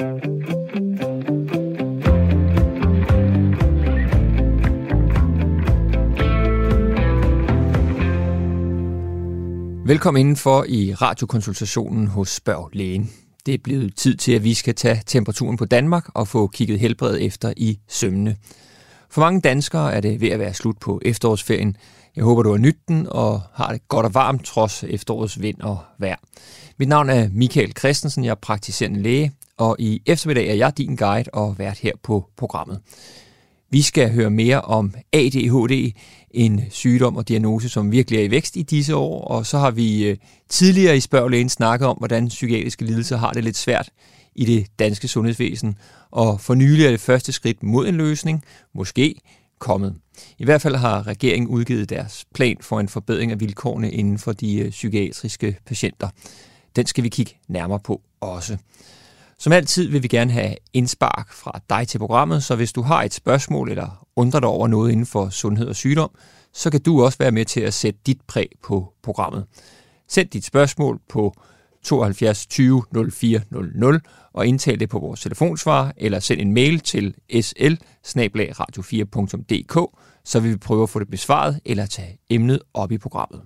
Velkommen indenfor i radiokonsultationen hos Spørg Lægen. Det er blevet tid til, at vi skal tage temperaturen på Danmark og få kigget helbredet efter i sømne. For mange danskere er det ved at være slut på efterårsferien. Jeg håber, du har nydt den og har det godt og varmt trods efterårets vind og vejr. Mit navn er Michael Christensen, jeg er praktiserende læge, og i eftermiddag er jeg din guide og vært her på programmet. Vi skal høre mere om ADHD, en sygdom og diagnose, som virkelig er i vækst i disse år. Og så har vi øh, tidligere i spørglægen snakket om, hvordan psykiatriske lidelser har det lidt svært i det danske sundhedsvæsen. Og for nylig er det første skridt mod en løsning måske kommet. I hvert fald har regeringen udgivet deres plan for en forbedring af vilkårene inden for de øh, psykiatriske patienter. Den skal vi kigge nærmere på også. Som altid vil vi gerne have indspark fra dig til programmet, så hvis du har et spørgsmål eller undrer dig over noget inden for sundhed og sygdom, så kan du også være med til at sætte dit præg på programmet. Send dit spørgsmål på 72 20 04 00 og indtal det på vores telefonsvar, eller send en mail til sl radio4.dk, så vil vi prøve at få det besvaret eller tage emnet op i programmet.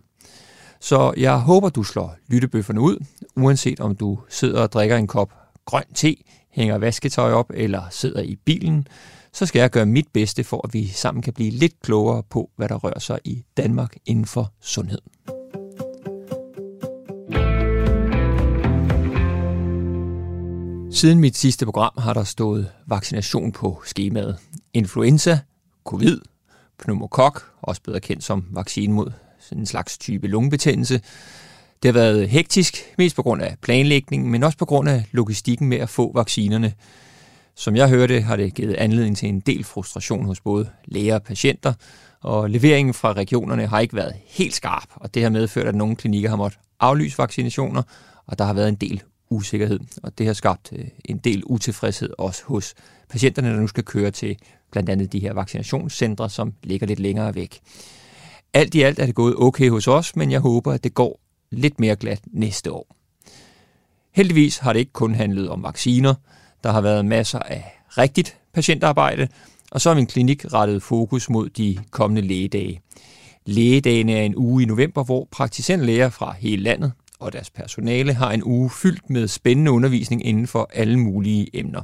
Så jeg håber, du slår lyttebøfferne ud, uanset om du sidder og drikker en kop grøn te, hænger vasketøj op eller sidder i bilen, så skal jeg gøre mit bedste for, at vi sammen kan blive lidt klogere på, hvad der rører sig i Danmark inden for sundhed. Siden mit sidste program har der stået vaccination på skemaet. Influenza, covid, pneumokok, også bedre kendt som vaccine mod en slags type lungebetændelse, det har været hektisk, mest på grund af planlægningen, men også på grund af logistikken med at få vaccinerne. Som jeg hørte, har det givet anledning til en del frustration hos både læger og patienter, og leveringen fra regionerne har ikke været helt skarp, og det har medført, at nogle klinikker har måttet aflyse vaccinationer, og der har været en del usikkerhed, og det har skabt øh, en del utilfredshed også hos patienterne, der nu skal køre til blandt andet de her vaccinationscentre, som ligger lidt længere væk. Alt i alt er det gået okay hos os, men jeg håber, at det går lidt mere glat næste år. Heldigvis har det ikke kun handlet om vacciner. Der har været masser af rigtigt patientarbejde, og så har min klinik rettet fokus mod de kommende lægedage. Lægedagene er en uge i november, hvor praktiserende læger fra hele landet og deres personale har en uge fyldt med spændende undervisning inden for alle mulige emner.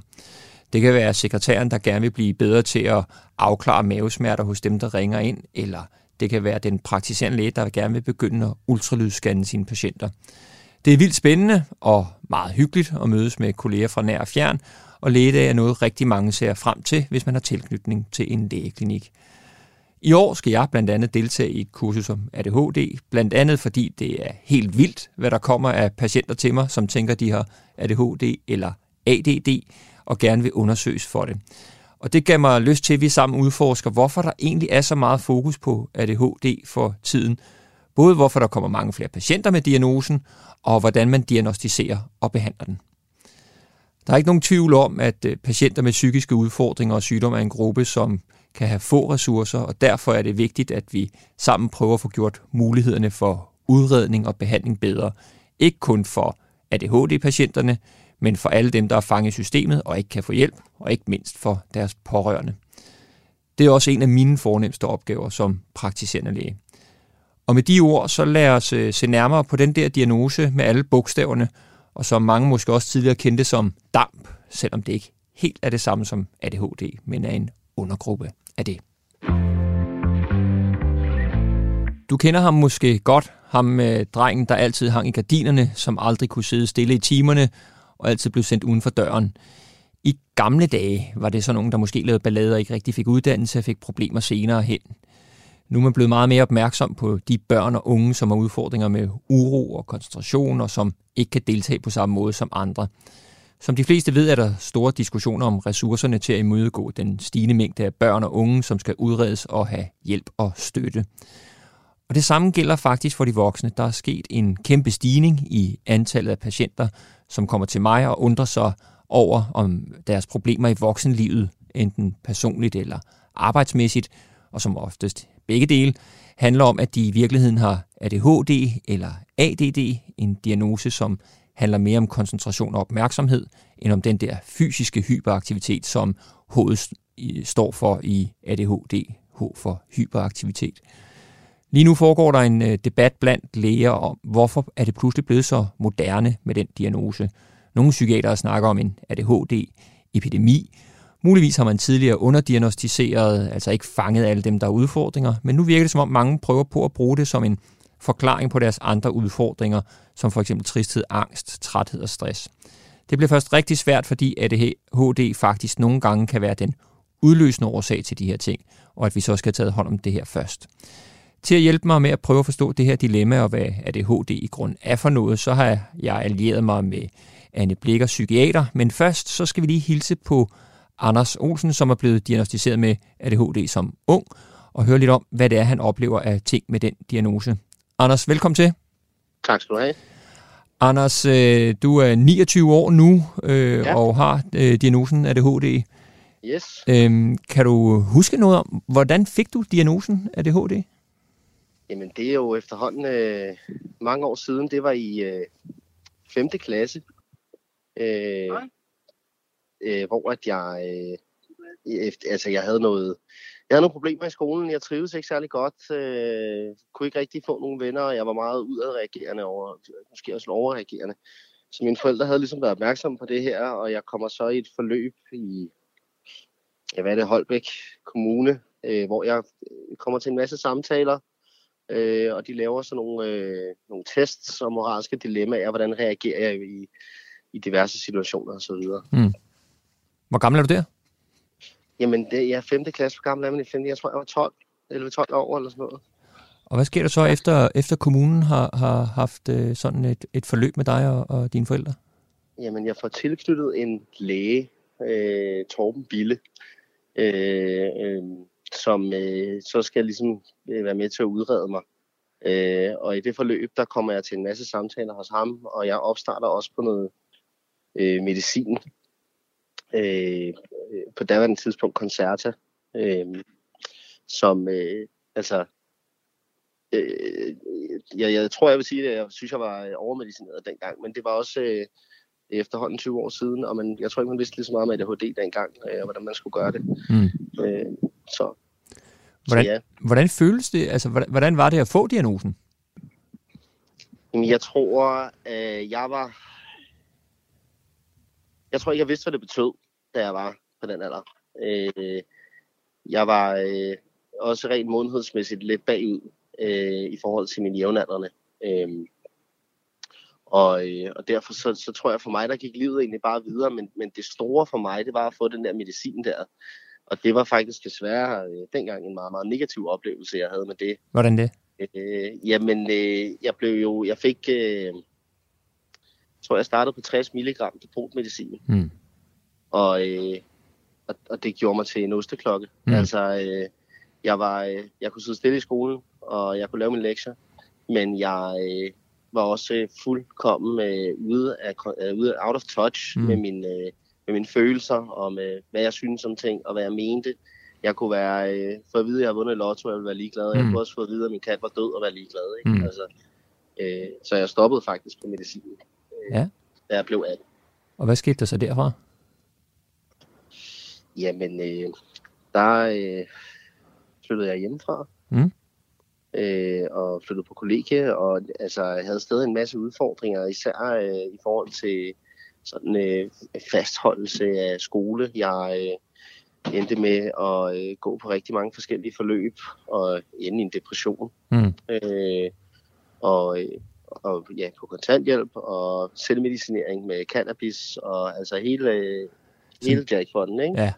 Det kan være sekretæren, der gerne vil blive bedre til at afklare mavesmerter hos dem, der ringer ind, eller det kan være den praktiserende læge, der gerne vil begynde at ultralydsscanne sine patienter. Det er vildt spændende og meget hyggeligt at mødes med kolleger fra nær og fjern, og lægedag er noget rigtig mange ser frem til, hvis man har tilknytning til en lægeklinik. I år skal jeg blandt andet deltage i et kursus om ADHD, blandt andet fordi det er helt vildt, hvad der kommer af patienter til mig, som tænker, de har ADHD eller ADD, og gerne vil undersøges for det. Og det gav mig lyst til, at vi sammen udforsker, hvorfor der egentlig er så meget fokus på ADHD for tiden. Både hvorfor der kommer mange flere patienter med diagnosen, og hvordan man diagnostiserer og behandler den. Der er ikke nogen tvivl om, at øh, patienter med psykiske udfordringer og sygdomme er en gruppe, som kan have få ressourcer, og derfor er det vigtigt, at vi sammen prøver at få gjort mulighederne for udredning og behandling bedre. Ikke kun for ADHD-patienterne, men for alle dem, der er fanget i systemet og ikke kan få hjælp, og ikke mindst for deres pårørende. Det er også en af mine fornemmeste opgaver som praktiserende læge. Og med de ord, så lad os øh, se nærmere på den der diagnose med alle bogstaverne, og som mange måske også tidligere kendte som DAMP, selvom det ikke helt er det samme som ADHD, men er en undergruppe af det. Du kender ham måske godt, ham med drengen, der altid hang i gardinerne, som aldrig kunne sidde stille i timerne, og altid blev sendt uden for døren. I gamle dage var det så nogen, der måske lavede ballader og ikke rigtig fik uddannelse og fik problemer senere hen. Nu er man blevet meget mere opmærksom på de børn og unge, som har udfordringer med uro og koncentration, og som ikke kan deltage på samme måde som andre. Som de fleste ved, er der store diskussioner om ressourcerne til at imødegå den stigende mængde af børn og unge, som skal udredes og have hjælp og støtte. Og det samme gælder faktisk for de voksne. Der er sket en kæmpe stigning i antallet af patienter, som kommer til mig og undrer sig over om deres problemer i voksenlivet, enten personligt eller arbejdsmæssigt, og som oftest begge dele, handler om, at de i virkeligheden har ADHD eller ADD, en diagnose, som handler mere om koncentration og opmærksomhed, end om den der fysiske hyperaktivitet, som hovedet står for i ADHD, H for hyperaktivitet. Lige nu foregår der en øh, debat blandt læger om, hvorfor er det pludselig blevet så moderne med den diagnose. Nogle psykiatere snakker om en ADHD-epidemi. Muligvis har man tidligere underdiagnostiseret, altså ikke fanget alle dem, der har udfordringer, men nu virker det som om mange prøver på at bruge det som en forklaring på deres andre udfordringer, som for eksempel tristhed, angst, træthed og stress. Det bliver først rigtig svært, fordi ADHD faktisk nogle gange kan være den udløsende årsag til de her ting, og at vi så skal have taget hånd om det her først. Til at hjælpe mig med at prøve at forstå det her dilemma og hvad ADHD i grund er for noget, så har jeg allieret mig med Anne Blikker, psykiater. Men først så skal vi lige hilse på Anders Olsen, som er blevet diagnostiseret med ADHD som ung, og høre lidt om, hvad det er, han oplever af ting med den diagnose. Anders, velkommen til. Tak skal du have. Anders, øh, du er 29 år nu øh, ja. og har øh, diagnosen ADHD. Yes. Øhm, kan du huske noget om, hvordan fik du diagnosen ADHD? Jamen, det er jo efterhånden øh, mange år siden. Det var i øh, 5. klasse, øh, øh, hvor at jeg, øh, efter, altså jeg havde noget, jeg havde nogle problemer i skolen. Jeg trivedes ikke særlig godt. Øh, kunne ikke rigtig få nogle venner, og jeg var meget udadreagerende over, måske også overreagerende. Så mine forældre havde ligesom været opmærksomme på det her, og jeg kommer så i et forløb i, ja, hvad er det, Holbæk Kommune, øh, hvor jeg kommer til en masse samtaler, øh, og de laver sådan nogle, øh, nogle tests om moralske dilemmaer, hvordan reagerer jeg i, i diverse situationer osv. Mm. Hvor gammel er du der? Jamen, det, jeg er 5. klasse. Hvor gammel er man i 5. Jeg tror, jeg var 12, 11-12 år eller sådan noget. Og hvad sker der så, efter, efter kommunen har, har haft øh, sådan et, et forløb med dig og, og dine forældre? Jamen, jeg får tilknyttet en læge, øh, Torben Bille, øh, øh, som øh, så skal ligesom øh, være med til at udrede mig. Øh, og i det forløb, der kommer jeg til en masse samtaler hos ham, og jeg opstarter også på noget øh, medicin. Øh, på daværende tidspunkt Concerta, øh, som øh, altså øh, jeg, jeg tror, jeg vil sige, at jeg synes, jeg var overmedicineret dengang, men det var også øh, efterhånden 20 år siden, og man, jeg tror ikke, man vidste lige så meget om ADHD dengang, øh, hvordan man skulle gøre det. Mm. Øh, så, hvordan, så ja. hvordan føles det? Altså, hvordan, hvordan var det at få diagnosen? Jamen, jeg tror, øh, jeg var... Jeg tror ikke, jeg vidste, hvad det betød, da jeg var på den alder. Øh, jeg var øh, også rent månhedsmæssigt lidt bagud øh, i forhold til mine jævnaldrende. Øh, og, øh, og derfor så, så tror jeg for mig, der gik livet egentlig bare videre, men, men det store for mig, det var at få den der medicin der. Og det var faktisk desværre øh, dengang en meget, meget negativ oplevelse, jeg havde med det. Hvordan det? Øh, jamen, øh, jeg blev jo, jeg fik, øh, jeg tror jeg startede på 60 mg depotmedicin. Mm. Og, øh, og, og det gjorde mig til en osteklokke. Mm. Altså, øh, jeg var, øh, jeg kunne sidde stille i skolen, og jeg kunne lave min lektier, men jeg øh, var også øh, fuldkommen øh, ude, af, øh, ude af out of touch mm. med, min, øh, med mine følelser, og med hvad jeg synes om ting, og hvad jeg mente. Jeg kunne være, øh, for at vide, at jeg har vundet lotto, og jeg ville være ligeglad. Mm. Jeg kunne også få at vide, at min kat var død, og være ligeglad. Ikke? Mm. Altså, øh, så jeg stoppede faktisk på medicin, øh, ja. da jeg blev 18. Og hvad skete der så derfra? Jamen, øh, der øh, flyttede jeg hjemmefra. Mm. Øh, og flyttede på kollegie, og altså, jeg havde stadig en masse udfordringer, især øh, i forhold til sådan øh, fastholdelse af skole. Jeg øh, endte med at øh, gå på rigtig mange forskellige forløb, og ende i en depression. Mm. Øh, og, og ja, på kontanthjælp, og selvmedicinering med cannabis, og altså hele, hele jackpotten, ikke? Ja.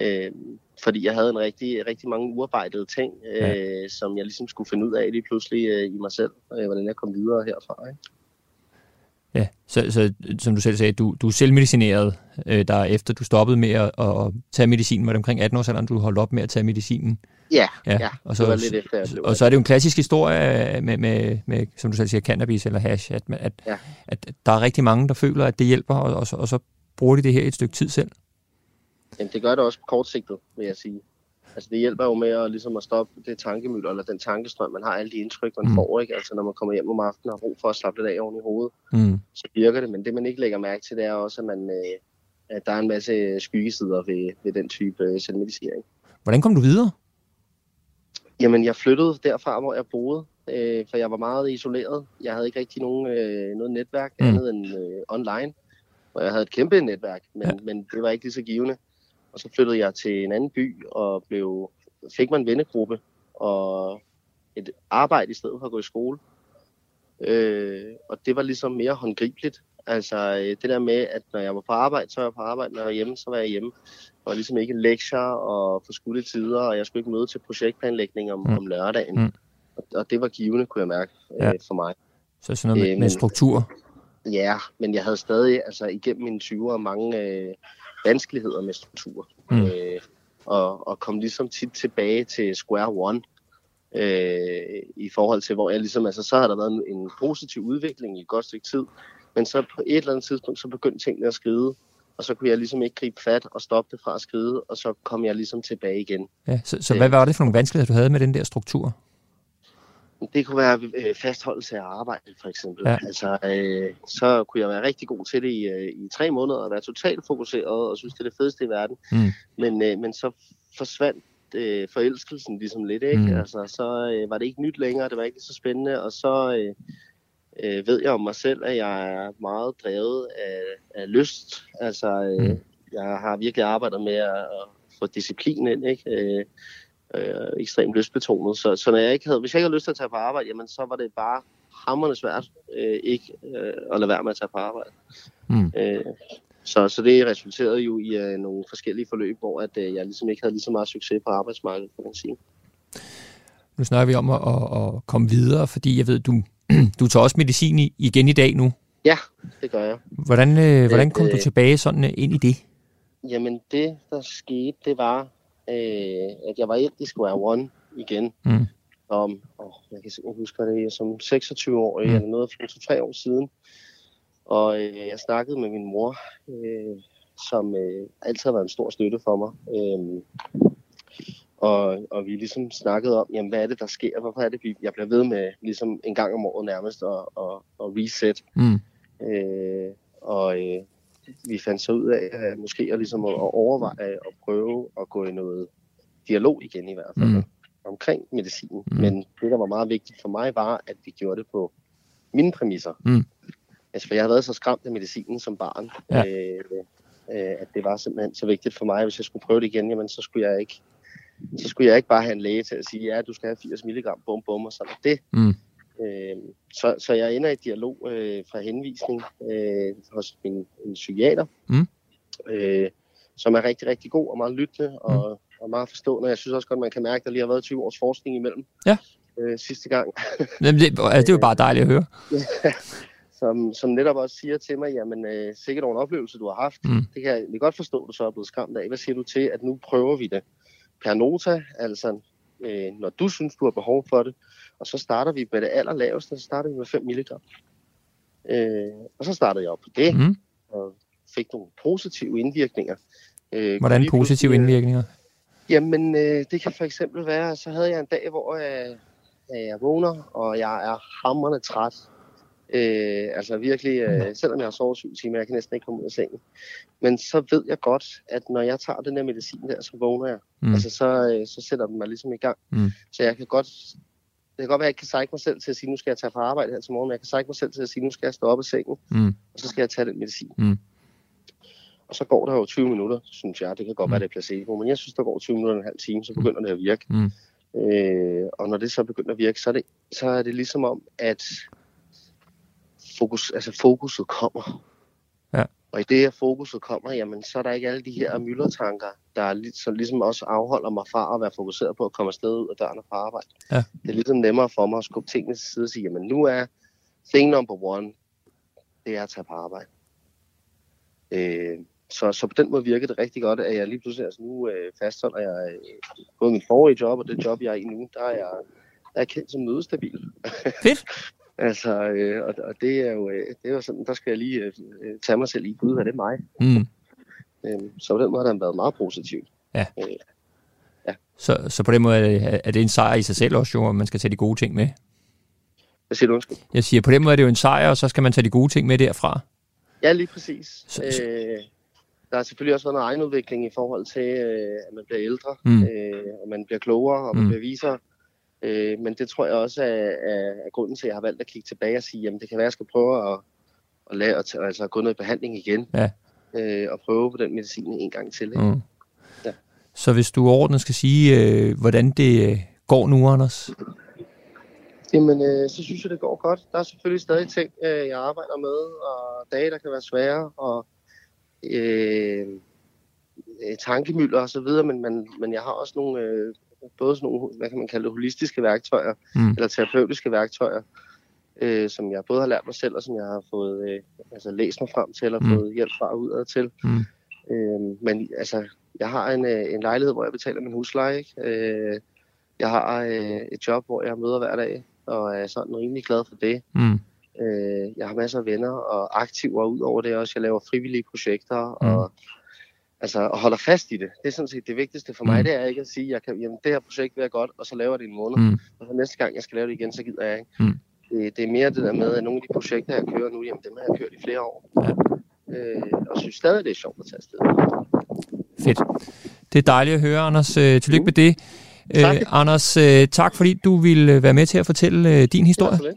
Øh, fordi jeg havde en rigtig, rigtig mange uarbejdede ting, øh, ja. som jeg ligesom skulle finde ud af lige pludselig øh, i mig selv, øh, hvordan jeg kom videre herfra. Ikke? Ja, så, så som du selv sagde, du, du er selvmedicineret, øh, der efter du stoppede med at, at tage medicinen, var det omkring 18 års alderen, du holdt op med at tage medicinen? Ja, ja, ja og så, det var lidt efter, Og så er det jo en klassisk historie med, med, med som du selv siger, cannabis eller hash, at, at, ja. at der er rigtig mange, der føler, at det hjælper, og, og, så, og så bruger de det her et stykke tid selv. Jamen, det gør det også på kortsigtet, vil jeg sige. Altså det hjælper jo med at, ligesom at stoppe det tankemøller, eller den tankestrøm, man har, alle de indtryk, man mm. får, ikke? Altså når man kommer hjem om aftenen og har brug for at slappe lidt af oven i hovedet, mm. så virker det. Men det man ikke lægger mærke til, det er også, at, man, øh, at der er en masse skyggesider ved, ved den type øh, selvmedicinering. Hvordan kom du videre? Jamen jeg flyttede derfra, hvor jeg boede, øh, for jeg var meget isoleret. Jeg havde ikke rigtig nogen, øh, noget netværk mm. andet end øh, online. Og jeg havde et kæmpe netværk, men, ja. men det var ikke lige så givende. Og så flyttede jeg til en anden by og blev, fik mig en vennegruppe og et arbejde i stedet for at gå i skole. Øh, og det var ligesom mere håndgribeligt. Altså øh, det der med, at når jeg var på arbejde, så var jeg på arbejde, når jeg var hjemme, så var jeg hjemme. Og ligesom ikke lektier og forskudte tider, og jeg skulle ikke møde til projektplanlægning om, mm. om lørdagen. Mm. Og, og det var givende, kunne jeg mærke, ja. øh, for mig. Så sådan noget med, øh, men, med struktur? Ja, men jeg havde stadig, altså igennem mine 20'ere, mange øh, vanskeligheder med struktur. Mm. Øh, og, og kom ligesom tit tilbage til square one. Øh, i forhold til, hvor jeg ligesom, altså så har der været en, en positiv udvikling i et godt stykke tid, men så på et eller andet tidspunkt, så begyndte tingene at skride, og så kunne jeg ligesom ikke gribe fat og stoppe det fra at skride, og så kom jeg ligesom tilbage igen. Ja, så, så hvad var det for nogle vanskeligheder, du havde med den der struktur? Det kunne være øh, fastholdelse af arbejde, for eksempel. Ja. Altså, øh, så kunne jeg være rigtig god til det i, øh, i tre måneder, og være totalt fokuseret, og synes, det er det fedeste i verden. Mm. Men, øh, men så forsvandt øh, forelskelsen ligesom lidt, ikke? Mm. Altså, så øh, var det ikke nyt længere, det var ikke så spændende, og så øh, øh, ved jeg om mig selv, at jeg er meget drevet af, af lyst. Altså, øh, mm. jeg har virkelig arbejdet med at, at få disciplin ind, ikke? Øh, øh, ekstremt lystbetonet. Så, så når jeg ikke havde, hvis jeg ikke havde lyst til at tage på arbejde, jamen så var det bare hammerende svært øh, ikke øh, at lade være med at tage på arbejde. Mm. Øh, så, så det resulterede jo i øh, nogle forskellige forløb, hvor at, øh, jeg ligesom ikke havde lige så meget succes på arbejdsmarkedet, kan man sige. Nu snakker vi om at, at, at komme videre, fordi jeg ved, du, du tager også medicin i, igen i dag nu. Ja, det gør jeg. Hvordan, øh, hvordan kom øh, du tilbage sådan øh, ind i det? Jamen det, der skete, det var, øh, at jeg var ind i Square One igen. Mm. Om, åh, jeg kan simpelthen huske, det er som 26 år, mm. eller noget for to-tre år siden. Og øh, jeg snakkede med min mor, øh, som øh, altid har været en stor støtte for mig. Øh, og, og vi ligesom snakkede om, jamen, hvad er det, der sker? Hvorfor er det, jeg bliver ved med ligesom en gang om året nærmest at, at, at reset? Mm. Øh, og øh, vi fandt så ud af at måske at, ligesom at overveje at prøve at gå i noget dialog igen i hvert fald mm. omkring medicinen. Mm. Men det, der var meget vigtigt for mig, var, at vi gjorde det på mine præmisser. Mm. Altså, for jeg havde været så skræmt af medicinen som barn, ja. øh, øh, at det var simpelthen så vigtigt for mig, hvis jeg skulle prøve det igen, jamen, så skulle jeg ikke så skulle jeg ikke bare have en læge til at sige, ja, du skal have 80 mg, bum, bum, og sådan det. Mm. Øh, så, så jeg ender i dialog øh, fra henvisning øh, hos min en psykiater, mm. øh, som er rigtig, rigtig god og meget lyttende og, mm. og meget forstående. Jeg synes også godt, man kan mærke, at der lige har været 20 års forskning imellem ja. øh, sidste gang. Jamen, det, altså, det er jo bare dejligt at høre. som, som netop også siger til mig, jamen øh, sikkert over en oplevelse, du har haft. Mm. Det kan jeg godt forstå, at du så er blevet skræmt af. Hvad siger du til, at nu prøver vi det per nota, altså øh, når du synes, du har behov for det, og så starter vi med det allerlaveste, så starter vi med 5 mg. Øh, og så startede jeg op på det, mm. og fik nogle positive indvirkninger. Øh, Hvordan positive indvirkninger? Jamen, øh, det kan for eksempel være, så havde jeg en dag, hvor øh, jeg vågner, og jeg er hammerende træt. Øh, altså virkelig, øh, selvom jeg har sovet syv timer, jeg kan næsten ikke komme ud af sengen. Men så ved jeg godt, at når jeg tager den der medicin der, så vågner jeg. Mm. Altså så, øh, så sætter den mig ligesom i gang. Mm. Så jeg kan godt det kan godt være, at jeg kan sække mig selv til at sige, nu skal jeg tage på arbejde her til morgen, men jeg kan sække mig selv til at sige, nu skal jeg stå op af sengen, mm. og så skal jeg tage den medicin. Mm. Og så går der jo 20 minutter, synes jeg. Det kan godt mm. være, det er placebo, men jeg synes, der går 20 minutter og en halv time, så begynder det at virke. Mm. Øh, og når det så begynder at virke, så er det, så er det ligesom om, at fokus, altså fokuset kommer. Og i det her fokuset kommer, jamen, så er der ikke alle de her myldretanker, der så ligesom også afholder mig fra at være fokuseret på at komme afsted ud af døren og på arbejde. Ja. Det er ligesom nemmere for mig at skubbe tingene til side og sige, jamen nu er thing number one, det er at tage på arbejde. Øh, så, så på den måde virker det rigtig godt, at jeg lige pludselig, altså nu øh, fastholder jeg øh, både min forrige job og det job, jeg er i nu, der er jeg, der er kendt som mødestabil. Fedt! Altså, øh, og, og det er jo, øh, det er jo sådan, der skal jeg lige øh, tage mig selv i, gud, er det mig? Mm. Øh, så på den måde har den været meget positiv. Ja. Øh, Ja. Så, så på den måde er, er det en sejr i sig selv også, jo, at man skal tage de gode ting med. Hvad siger du, undskyld? Jeg siger, på den måde er det jo en sejr, og så skal man tage de gode ting med derfra. Ja, lige præcis. Så- Øh, der har selvfølgelig også været noget egenudvikling i forhold til, øh, at man bliver ældre, mm. øh, og man bliver klogere, og man Mm. mm. Øh, men det tror jeg også er, er, er grunden til, at jeg har valgt at kigge tilbage og sige, jamen det kan være, at jeg skal prøve at, at, lade, at altså, at gå noget i behandling igen. Ja. Øh, og prøve på den medicin en gang til. Ikke? Mm. Ja. Så hvis du overordnet skal sige, øh, hvordan det øh, går nu, Anders? Jamen, øh, så synes jeg, det går godt. Der er selvfølgelig stadig ting, øh, jeg arbejder med, og dage, der kan være svære, og øh, øh, tankemøller og så videre, men, men, men jeg har også nogle, øh, både sådan nogle, hvad kan man kalde det, holistiske værktøjer, Mm. eller terapeutiske værktøjer, øh, som jeg både har lært mig selv, og som jeg har fået øh, altså læst mig frem til, og Mm. fået hjælp fra udad til. Mm. Øh, men altså, jeg har en, øh, en lejlighed, hvor jeg betaler min husleje, ikke? Øh, jeg har øh, et job, hvor jeg møder hver dag, og er sådan rimelig glad for det. Mm. Øh, jeg har masser af venner og aktiver ud over det også. Jeg laver frivillige projekter Mm. og, altså, og holder fast i det. Det er sådan set det vigtigste for mig. Mm. Mm. Det er ikke at sige, at jamen, det her projekt vil jeg godt, og så laver jeg det i en måned. Mm. Og så næste gang, jeg skal lave det igen, så gider jeg ikke. Mm. Det, det er mere det der med, at nogle af de projekter, jeg kører nu, jamen, dem har jeg kørt i flere år. Ja. Øh, og synes stadig, det er sjovt at tage afsted. Fedt. Det er dejligt at høre, Anders. Øh, tillykke med det. Tak. Øh, Anders, øh, tak fordi du ville være med til at fortælle øh, din historie. Lidt.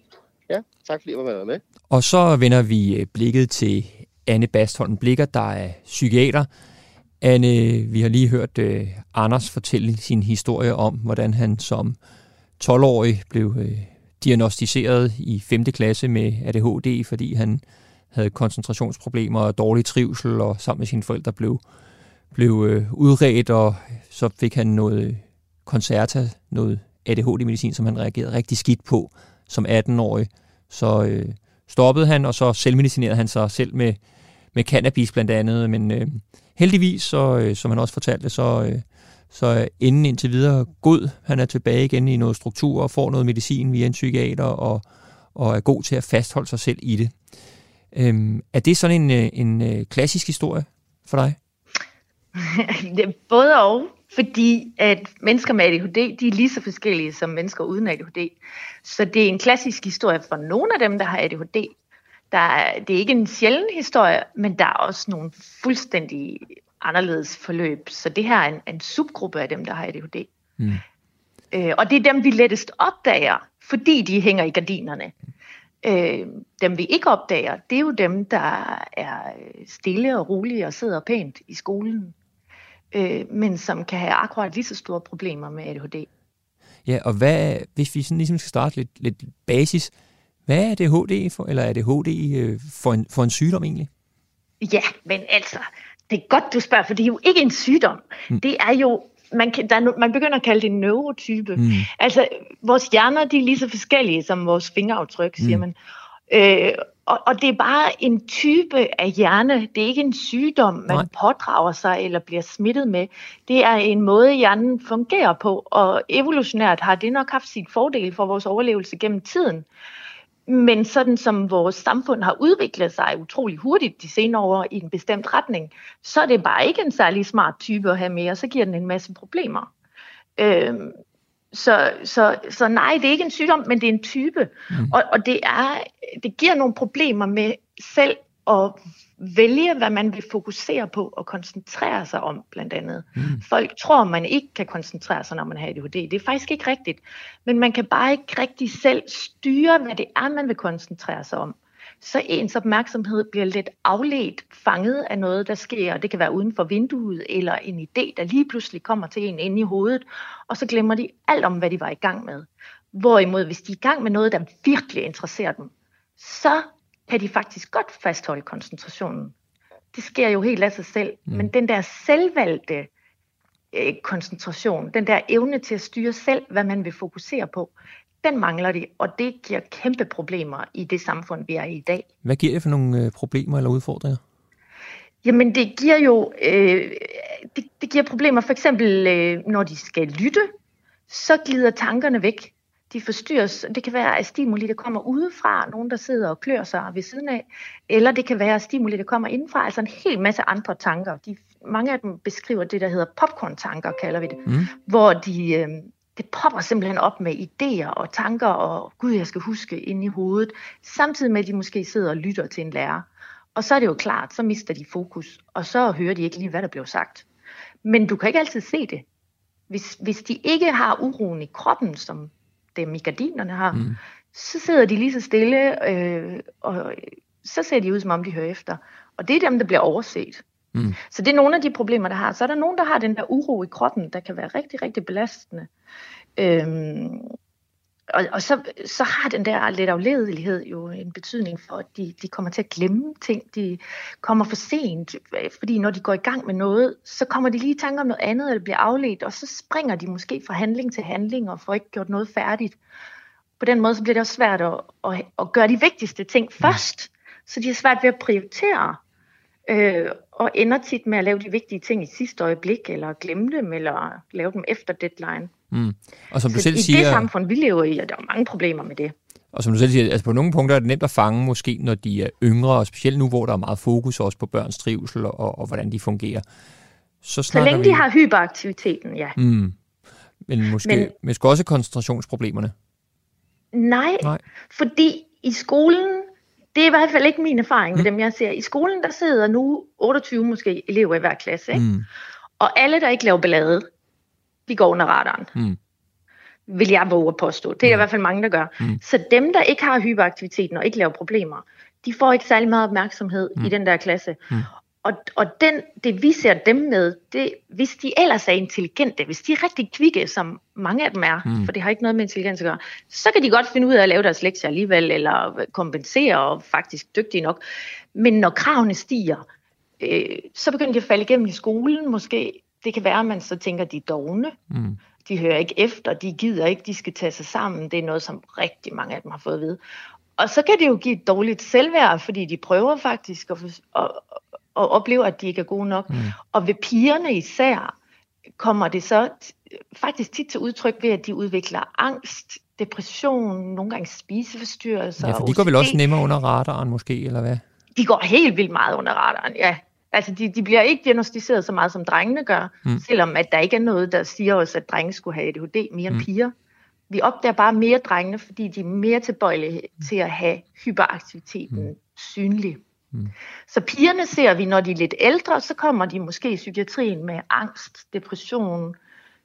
Ja, tak fordi jeg var med. Og så vender vi øh, blikket til Anne Bastholm Blikker, der er psykiater. Anne, vi har lige hørt øh, Anders fortælle sin historie om, hvordan han som 12-årig blev øh, diagnostiseret i 5. klasse med ADHD, fordi han havde koncentrationsproblemer og dårlig trivsel, og sammen med sine forældre blev, blev øh, udredt, og så fik han noget koncerta, noget ADHD-medicin, som han reagerede rigtig skidt på som 18-årig. Så øh, stoppede han, og så selvmedicinerede han sig selv med, med cannabis blandt andet. Men øh, heldigvis, så, øh, som han også fortalte, så, øh, så er enden indtil videre god. Han er tilbage igen i noget struktur og får noget medicin via en psykiater og, og er god til at fastholde sig selv i det. Øhm, er det sådan en, øh, en øh, klassisk historie for dig? Det Både og, fordi at mennesker med ADHD, de er lige så forskellige som mennesker uden ADHD. Så det er en klassisk historie for nogle af dem, der har ADHD. Der er, det er ikke en sjælden historie, men der er også nogle fuldstændig anderledes forløb. Så det her er en, en subgruppe af dem, der har ADHD. Mm. Øh, og det er dem, vi lettest opdager, fordi de hænger i gardinerne. Øh, dem vi ikke opdager, det er jo dem, der er stille og rolige og sidder pænt i skolen, øh, men som kan have akkurat lige så store problemer med ADHD. Ja, og hvad, hvis vi sådan ligesom skal starte lidt, lidt basis, hvad er ADHD for, eller ADHD øh, for, en, for en sygdom egentlig? Ja, men altså, det er godt, du spørger, for det er jo ikke en sygdom. Mm. Det er jo, man, kan, der er, man begynder at kalde det en neurotype. Mm. Altså, vores hjerner, de er lige så forskellige som vores fingeraftryk, siger Mm. man. Øh, og, og det er bare en type af hjerne. Det er ikke en sygdom, man Nej. Pådrager sig eller bliver smittet med. Det er en måde, hjernen fungerer på, og evolutionært har det nok haft sit fordel for vores overlevelse gennem tiden. Men sådan som vores samfund har udviklet sig utrolig hurtigt de senere år i en bestemt retning, så er det bare ikke en særlig smart type at have med, og så giver den en masse problemer. Øhm, så, så, så nej, det er ikke en sygdom, men det er en type. Mm. Og, og det, er, det giver nogle problemer med selv at vælge, hvad man vil fokusere på og koncentrere sig om, blandt andet. Mm. Folk tror, man ikke kan koncentrere sig, når man har ADHD. Det er faktisk ikke rigtigt. Men man kan bare ikke rigtig selv styre, hvad det er, man vil koncentrere sig om. Så ens opmærksomhed bliver lidt afledt, fanget af noget, der sker. Det kan være uden for vinduet, eller en idé, der lige pludselig kommer til en inde i hovedet, og så glemmer de alt om, hvad de var i gang med. Hvorimod, hvis de er i gang med noget, der virkelig interesserer dem, så kan de faktisk godt fastholde koncentrationen. Det sker jo helt af sig selv. Mm. Men den der selvvalgte øh, koncentration, den der evne til at styre selv, hvad man vil fokusere på, den mangler de, og det giver kæmpe problemer i det samfund, vi er i i dag. Hvad giver det for nogle øh, problemer eller udfordringer? Jamen det giver jo øh, det, det giver problemer, for eksempel øh, når de skal lytte, så glider tankerne væk. De forstyrres. Det kan være af stimuli, der kommer udefra, nogen der sidder og klør sig ved siden af, eller det kan være stimuli, der kommer indenfra, altså en hel masse andre tanker. De, mange af dem beskriver det, der hedder popcorn-tanker, kalder vi det, mm. hvor de, øh, det popper simpelthen op med idéer og tanker, og gud, jeg skal huske ind i hovedet, samtidig med, at de måske sidder og lytter til en lærer. Og så er det jo klart, så mister de fokus, og så hører de ikke lige, hvad der blev sagt. Men du kan ikke altid se det. Hvis, hvis de ikke har uroen i kroppen, som dem i gardinerne har, mm. så sidder de lige så stille, øh, og så ser de ud, som om de hører efter. Og det er dem, der bliver overset. Mm. Så det er nogle af de problemer, der har. Så er der nogen, der har den der uro i kroppen, der kan være rigtig, rigtig belastende. Øhm, og, og så, så har den der lidt afledelighed jo en betydning for, at de, de kommer til at glemme ting. De kommer for sent, fordi når de går i gang med noget, så kommer de lige i tanke om noget andet, eller bliver afledt, og så springer de måske fra handling til handling, og får ikke gjort noget færdigt. På den måde så bliver det også svært at, at, at gøre de vigtigste ting først, så de har svært ved at prioritere øh, og ender tit med at lave de vigtige ting i sidste øjeblik, eller glemme dem, eller lave dem efter deadline. Mm. Og som du Så selv i siger, det samfund, vi lever i, og der er mange problemer med det. Og som du selv siger, altså på nogle punkter er det nemt at fange, måske når de er yngre, og specielt nu, hvor der er meget fokus også på børns trivsel og, og hvordan de fungerer. Så, så længe vi... de har hyperaktiviteten, ja. Mm. Men måske, Men... måske også koncentrationsproblemerne? Nej, Nej, fordi i skolen, det er i hvert fald ikke min erfaring med mm. dem, jeg ser. I skolen, der sidder nu 28 måske elever i hver klasse, ikke? Mm. og alle, der ikke laver ballade, de går under radaren. Mm. Vil jeg våge at påstå. Det er mm. i hvert fald mange, der gør. Mm. Så dem, der ikke har hyperaktiviteten og ikke laver problemer, de får ikke særlig meget opmærksomhed mm. i den der klasse. Mm. Og, og den, det vi ser dem med, det, hvis de ellers er intelligente, hvis de er rigtig kvikke, som mange af dem er, mm. for det har ikke noget med intelligens at gøre, så kan de godt finde ud af at lave deres lektier alligevel, eller kompensere og faktisk dygtige nok. Men når kravene stiger, øh, så begynder de at falde igennem i skolen måske. Det kan være, at man så tænker, at de er dogne. Mm. De hører ikke efter, de gider ikke, de skal tage sig sammen. Det er noget, som rigtig mange af dem har fået at vide. Og så kan det jo give et dårligt selvværd, fordi de prøver faktisk at, at, og oplever, at de ikke er gode nok. Mm. Og ved pigerne især kommer det så faktisk tit til udtryk ved, at de udvikler angst, depression, nogle gange spiseforstyrrelser. Ja, for de går vel også nemmere under radaren måske, eller hvad? De går helt vildt meget under radaren, ja. Altså, de, de bliver ikke diagnostiseret så meget, som drengene gør, mm. selvom at der ikke er noget, der siger os, at drenge skulle have ADHD mere end mm. piger. Vi opdager bare mere drengene, fordi de er mere tilbøjelige til at have hyperaktiviteten mm. synlig. Mm. Så pigerne ser vi, når de er lidt ældre, så kommer de måske i psykiatrien med angst, depression,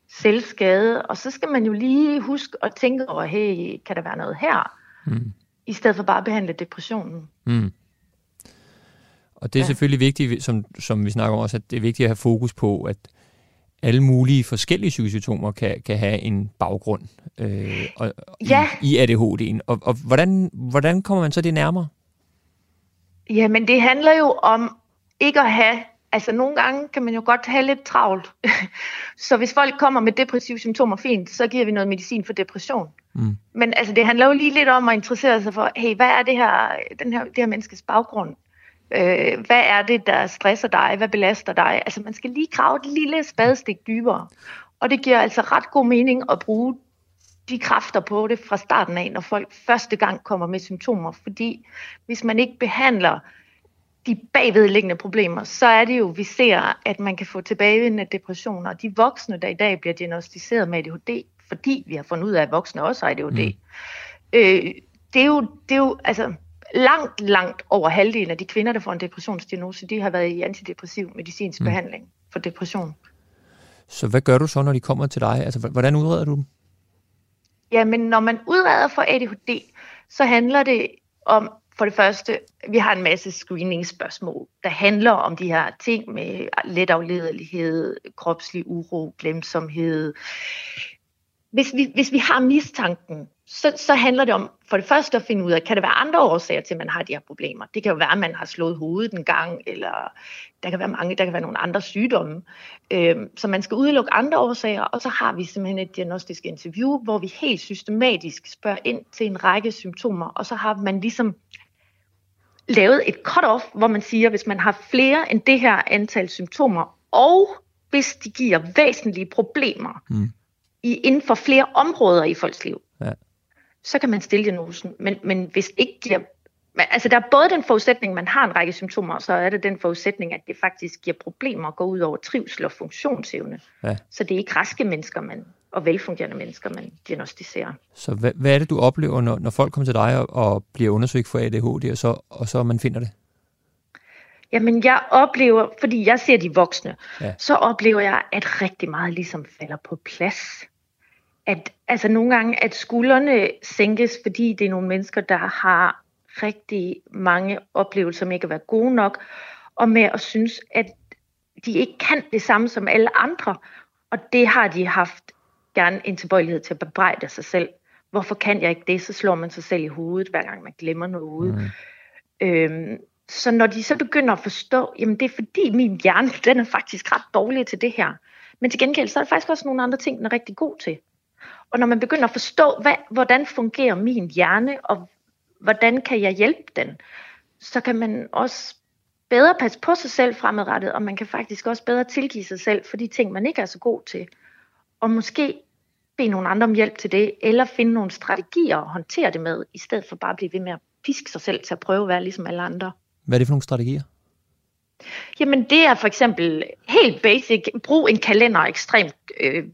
selvskade, og så skal man jo lige huske at tænke over, hey, kan der være noget her? Mm. I stedet for bare at behandle depressionen. Mm. Og det er ja. selvfølgelig vigtigt, som, som vi snakker om også, at det er vigtigt at have fokus på, at alle mulige forskellige psykosymptomer kan, kan have en baggrund øh, og, ja. i, i ADHD'en. Og, og hvordan, hvordan kommer man så det nærmere? Jamen det handler jo om ikke at have, altså nogle gange kan man jo godt have lidt travlt. så hvis folk kommer med depressive symptomer, fint, så giver vi noget medicin for depression. Mm. Men altså det handler jo lige lidt om at interessere sig for, hey, hvad er det her, den her, det her menneskes baggrund? Øh, hvad er det, der stresser dig? Hvad belaster dig? Altså man skal lige grave et lille spadestik dybere. Og det giver altså ret god mening at bruge de kræfter på det fra starten af, når folk første gang kommer med symptomer. Fordi hvis man ikke behandler de bagvedliggende problemer, så er det jo, vi ser, at man kan få tilbagevendende depressioner. Og de voksne, der i dag bliver diagnostiseret med ADHD, fordi vi har fundet ud af, at voksne også har ADHD, mm. øh, det, er jo, det er jo altså langt, langt over halvdelen af de kvinder, der får en depressionsdiagnose, de har været i antidepressiv medicinsk mm. behandling for depression. Så hvad gør du så, når de kommer til dig? Altså, hvordan udreder du dem? Jamen, når man udreder for ADHD, så handler det om, for det første, vi har en masse screening-spørgsmål, der handler om de her ting med let afledelighed, kropslig uro, glemsomhed. Hvis vi, hvis vi har mistanken, så, så handler det om for det første at finde ud af, kan der være andre årsager til, at man har de her problemer. Det kan jo være, at man har slået hovedet en gang, eller der kan være mange, der kan være nogle andre sygdomme. Øhm, så man skal udelukke andre årsager, og så har vi simpelthen et diagnostisk interview, hvor vi helt systematisk spørger ind til en række symptomer, og så har man ligesom lavet et cut-off, hvor man siger, hvis man har flere end det her antal symptomer, og hvis de giver væsentlige problemer mm. i, inden for flere områder i folks liv, ja så kan man stille diagnosen. Men, men hvis ikke giver altså der er både den forudsætning, man har en række symptomer, og så er det den forudsætning, at det faktisk giver problemer at gå ud over trivsel og funktionsevne. Ja. Så det er ikke raske mennesker, man, og velfungerende mennesker, man diagnostiserer. Så hvad, hvad er det, du oplever, når, når folk kommer til dig og, og bliver undersøgt for ADHD, og så, og så man finder det? Jamen, jeg oplever, fordi jeg ser de voksne, ja. så oplever jeg, at rigtig meget ligesom falder på plads. At, altså nogle gange, at skuldrene sænkes, fordi det er nogle mennesker, der har rigtig mange oplevelser med ikke at være gode nok, og med at synes, at de ikke kan det samme som alle andre. Og det har de haft gerne en tilbøjelighed til at bebrejde sig selv. Hvorfor kan jeg ikke det? Så slår man sig selv i hovedet, hver gang man glemmer noget. Mm. Øhm, så når de så begynder at forstå, jamen det er fordi min hjerne, den er faktisk ret dårlig til det her. Men til gengæld, så er der faktisk også nogle andre ting, den er rigtig god til. Og når man begynder at forstå, hvad, hvordan fungerer min hjerne, og hvordan kan jeg hjælpe den, så kan man også bedre passe på sig selv fremadrettet, og man kan faktisk også bedre tilgive sig selv for de ting, man ikke er så god til. Og måske bede nogle andre om hjælp til det, eller finde nogle strategier at håndtere det med, i stedet for bare at blive ved med at piske sig selv til at prøve at være ligesom alle andre. Hvad er det for nogle strategier? Jamen det er for eksempel helt basic, brug en kalender ekstremt øh,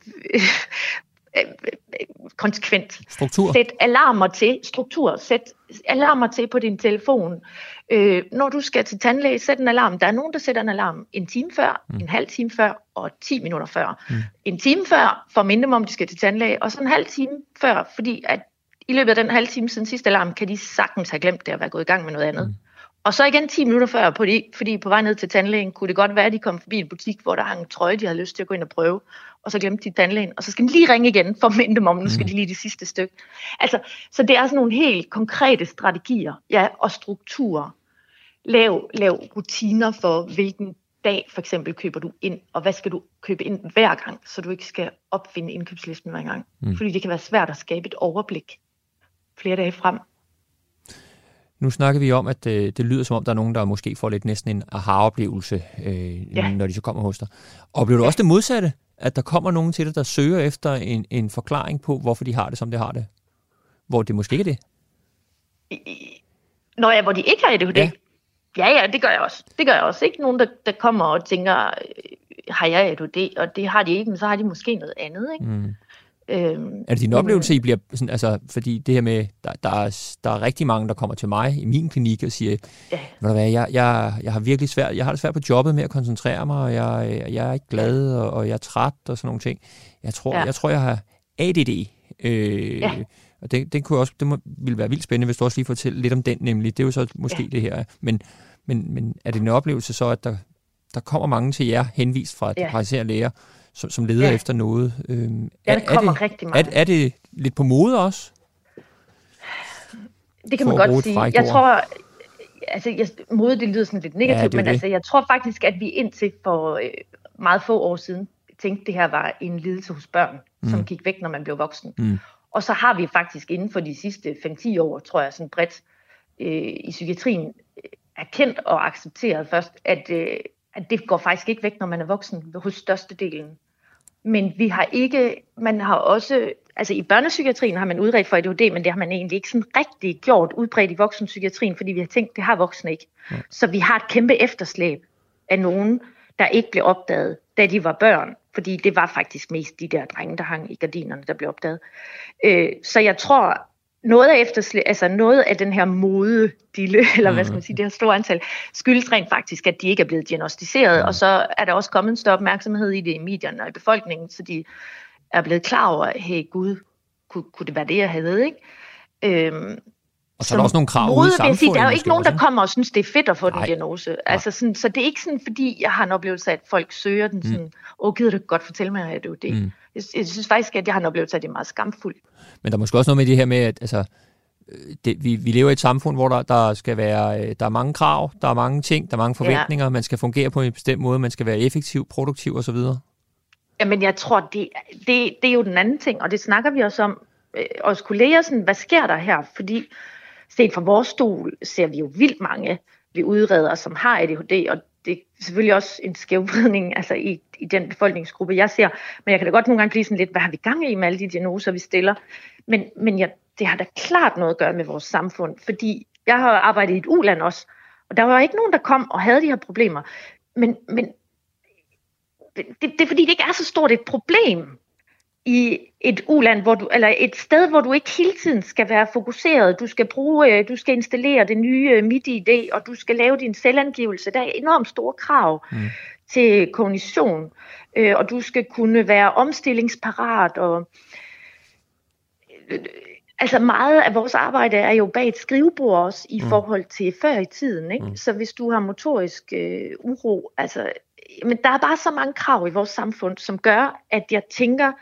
konsekvent. Struktur. Sæt alarmer til, struktur, sæt alarmer til på din telefon. Øh, når du skal til tandlæge, sæt en alarm. Der er nogen, der sætter en alarm en time før, mm. en halv time før og 10 minutter før. Mm. En time før for minde om, de skal til tandlæge, og så en halv time før, fordi at i løbet af den halve time siden sidste alarm, kan de sagtens have glemt det at være gået i gang med noget andet. Mm. Og så igen 10 minutter før, på de, fordi på vej ned til tandlægen, kunne det godt være, at de kom forbi en butik, hvor der hang en trøje, de havde lyst til at gå ind og prøve. Og så glemte de tandlægen, og så skal de lige ringe igen for at minde dem om, nu skal mm. de lige det sidste stykke. Altså, så det er sådan nogle helt konkrete strategier ja, og strukturer. Lav, lav rutiner for, hvilken dag for eksempel køber du ind, og hvad skal du købe ind hver gang, så du ikke skal opfinde indkøbslisten hver gang. Mm. Fordi det kan være svært at skabe et overblik flere dage frem. Nu snakker vi om, at øh, det lyder som om, der er nogen, der måske får lidt næsten en aha-oplevelse, øh, ja. når de så kommer hos dig. Oplever du ja. også det modsatte? At der kommer nogen til dig, der søger efter en, en forklaring på, hvorfor de har det, som de har det? Hvor det måske ikke er det? Nå ja, hvor de ikke har det. Ja. ja, ja, det gør jeg også. Det gør jeg også. Ikke nogen, der, der kommer og tænker, øh, har jeg ADHD? Og det har de ikke, men så har de måske noget andet. Ikke? Mm. Øhm, er det din oplevelse, I bliver sådan, altså, fordi det her med, der, der, er, der er rigtig mange, der kommer til mig i min klinik og siger, ja. ved du hvad, jeg, jeg, jeg har virkelig svært, jeg har det svært på jobbet med at koncentrere mig, og jeg, jeg er ikke glad, og, og jeg er træt og sådan nogle ting. Jeg tror, ja. jeg, tror jeg har ADD. Øh, ja. Og det, det, kunne også, det må, ville være vildt spændende, hvis du også lige fortæller lidt om den, nemlig. Det er jo så måske ja. det her. Men, men, men er det en oplevelse så, at der, der kommer mange til jer henvist fra ja. de praktiserende læger, som, som leder ja. efter noget. Øhm, ja, der kommer er det, rigtig meget. Er, er det lidt på mode også? Det kan man godt sige. Jeg tror, altså jeg, mode det lyder sådan lidt negativt, ja, det men det. altså jeg tror faktisk, at vi indtil for øh, meget få år siden tænkte, det her var en lidelse hos børn, mm. som gik væk, når man blev voksen. Mm. Og så har vi faktisk inden for de sidste 5-10 år, tror jeg, sådan bredt øh, i psykiatrien øh, erkendt og accepteret først, at, øh, at det går faktisk ikke væk, når man er voksen hos størstedelen. Men vi har ikke, man har også, altså i børnepsykiatrien har man udredt for ADHD, men det har man egentlig ikke sådan rigtig gjort udbredt i voksenpsykiatrien, fordi vi har tænkt, det har voksne ikke. Ja. Så vi har et kæmpe efterslæb af nogen, der ikke blev opdaget, da de var børn. Fordi det var faktisk mest de der drenge, der hang i gardinerne, der blev opdaget. Øh, så jeg tror, noget af, efterslæ- altså noget af den her mode dille, eller hvad skal man sige, det her store antal, skyldes rent faktisk, at de ikke er blevet diagnostiseret, mm. og så er der også kommet en større opmærksomhed i det i medierne og i befolkningen, så de er blevet klar over, hey gud, kunne, kunne det være det, jeg havde, ikke? Øhm, og så er der også nogle krav ude i samfundet. Sige, der er jo ikke nogen, der kommer og synes, det er fedt at få Nej. den diagnose. Altså sådan, så det er ikke sådan, fordi jeg har en oplevelse af, at folk søger den sådan, mm. åh, oh, gider du godt fortælle mig, at det er det. Mm. Jeg, jeg synes faktisk, at jeg har en oplevelse af, at det er meget skamfuldt. Men der er måske også noget med det her med, at altså, det, vi, vi lever i et samfund, hvor der, der skal være øh, der er mange krav, der er mange ting, der er mange forventninger, ja. man skal fungere på en bestemt måde, man skal være effektiv, produktiv osv. Jamen jeg tror, det, det, det er jo den anden ting, og det snakker vi også om, øh, os kolleger, sådan, hvad sker der her? Fordi set fra vores stol ser vi jo vildt mange, vi udreder, som har ADHD, og det er selvfølgelig også en skævvridning altså i, i den befolkningsgruppe, jeg ser. Men jeg kan da godt nogle gange blive sådan lidt, hvad har vi gang i med alle de diagnoser, vi stiller? Men, men jeg, det har da klart noget at gøre med vores samfund, fordi Jeg har arbejdet i et uland også, og der var ikke nogen, der kom og havde de her problemer. Men, men det, det er fordi, det ikke er så stort et problem i et uland, hvor du, eller et sted, hvor du ikke hele tiden skal være fokuseret. Du skal bruge, øh, du skal installere det nye øh, MIDI-ID, og du skal lave din selvangivelse. Der er enormt store krav mm. til kognition, øh, og du skal kunne være omstillingsparat. Og, altså meget af vores arbejde er jo bag et skrivebord også i mm. forhold til før i tiden. Ikke? Mm. Så hvis du har motorisk øh, uro, altså, men der er bare så mange krav i vores samfund, som gør, at jeg tænker,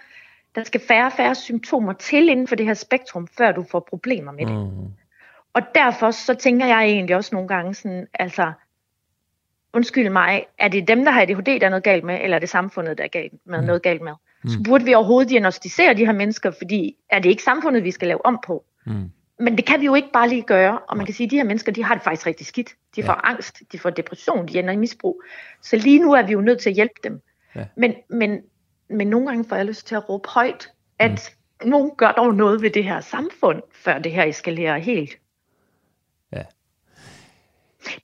der skal færre og færre symptomer til inden for det her spektrum, før du får problemer med det. Mm. Og derfor så tænker jeg egentlig også nogle gange sådan, altså, undskyld mig, er det dem, der har ADHD, der er noget galt med, eller er det samfundet, der er galt med mm. noget galt med? Mm. Så burde vi overhovedet diagnostisere de her mennesker, fordi er det ikke samfundet, vi skal lave om på? Mm. Men det kan vi jo ikke bare lige gøre, og man kan sige, at de her mennesker, de har det faktisk rigtig skidt. De får ja. angst, de får depression, de ender i misbrug. Så lige nu er vi jo nødt til at hjælpe dem. Ja. Men, men men nogle gange får jeg lyst til at råbe højt, at mm. nogen gør dog noget ved det her samfund, før det her eskalerer helt. Ja.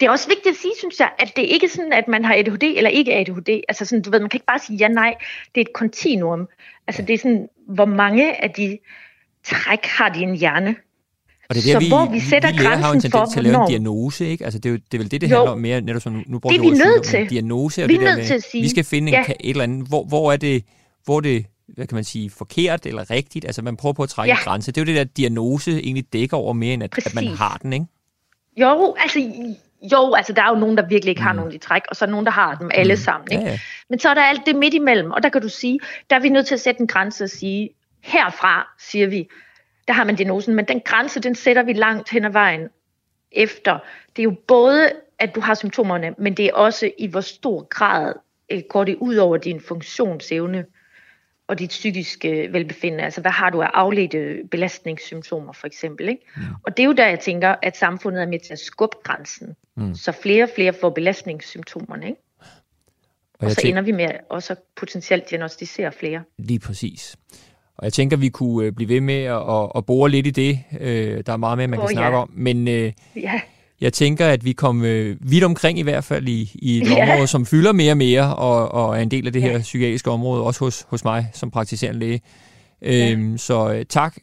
Det er også vigtigt at sige, synes jeg, at det ikke er sådan, at man har ADHD eller ikke ADHD. Altså sådan, du ved, man kan ikke bare sige ja, nej. Det er et kontinuum. Altså det er sådan, hvor mange af de træk har din hjerne. Og det er der, så vi, hvor vi sætter vi grænsen har en tendens til at lave en diagnose, ikke? Altså det er, jo, det er vel det, det handler om mere, netop som nu, nu bruger det vi nødt til. diagnose, og vi det der med, til at sige. vi skal finde ja. en, et eller andet, hvor, hvor er det, hvor det hvad kan man sige, forkert eller rigtigt. Altså man prøver på at trække ja. en grænse. Det er jo det der diagnose egentlig dækker over mere, end at, at man har den, ikke? Jo, altså, jo, altså der er jo nogen, der virkelig ikke har mm. nogen de træk, og så er nogen, der har dem alle mm. sammen. Ikke? Ja, ja. Men så er der alt det midt imellem, og der kan du sige, der er vi nødt til at sætte en grænse og sige, herfra, siger vi, der har man diagnosen, men den grænse, den sætter vi langt hen ad vejen efter. Det er jo både, at du har symptomerne, men det er også i hvor stor grad øh, går det ud over din funktionsevne og dit psykiske velbefindende. Altså, hvad har du af afledte belastningssymptomer, for eksempel. Ikke? Mm. Og det er jo der, jeg tænker, at samfundet er med til at skubbe grænsen, mm. så flere og flere får belastningssymptomerne. Ikke? Og, og så tænker, ender vi med også at potentielt diagnostisere flere. Lige præcis. Og jeg tænker, vi kunne øh, blive ved med at, at, at bore lidt i det. Øh, der er meget mere, man kan oh, snakke ja. om. Men øh, ja. jeg tænker, at vi kom vidt omkring i hvert fald i, i et ja. område, som fylder mere og mere, og, og er en del af det her ja. psykiatriske område, også hos, hos mig som praktiserende læge. Ja. Øhm, så tak,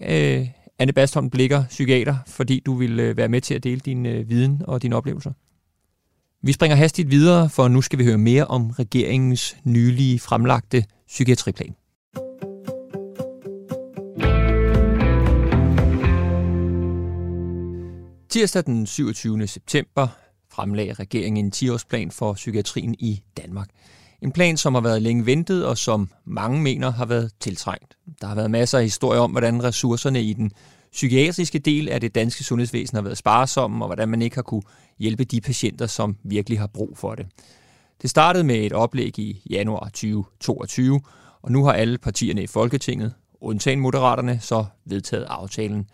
Anne Bastholm Blikker, psykiater, fordi du vil være med til at dele din viden og dine oplevelser. Vi springer hastigt videre, for nu skal vi høre mere om regeringens nylige fremlagte psykiatriplan. Tirsdag den 27. september fremlagde regeringen en 10-årsplan for psykiatrien i Danmark. En plan, som har været længe ventet og som mange mener har været tiltrængt. Der har været masser af historier om, hvordan ressourcerne i den psykiatriske del af det danske sundhedsvæsen har været sparsomme, og hvordan man ikke har kunne hjælpe de patienter, som virkelig har brug for det. Det startede med et oplæg i januar 2022, og nu har alle partierne i Folketinget, undtagen Moderaterne, så vedtaget aftalen.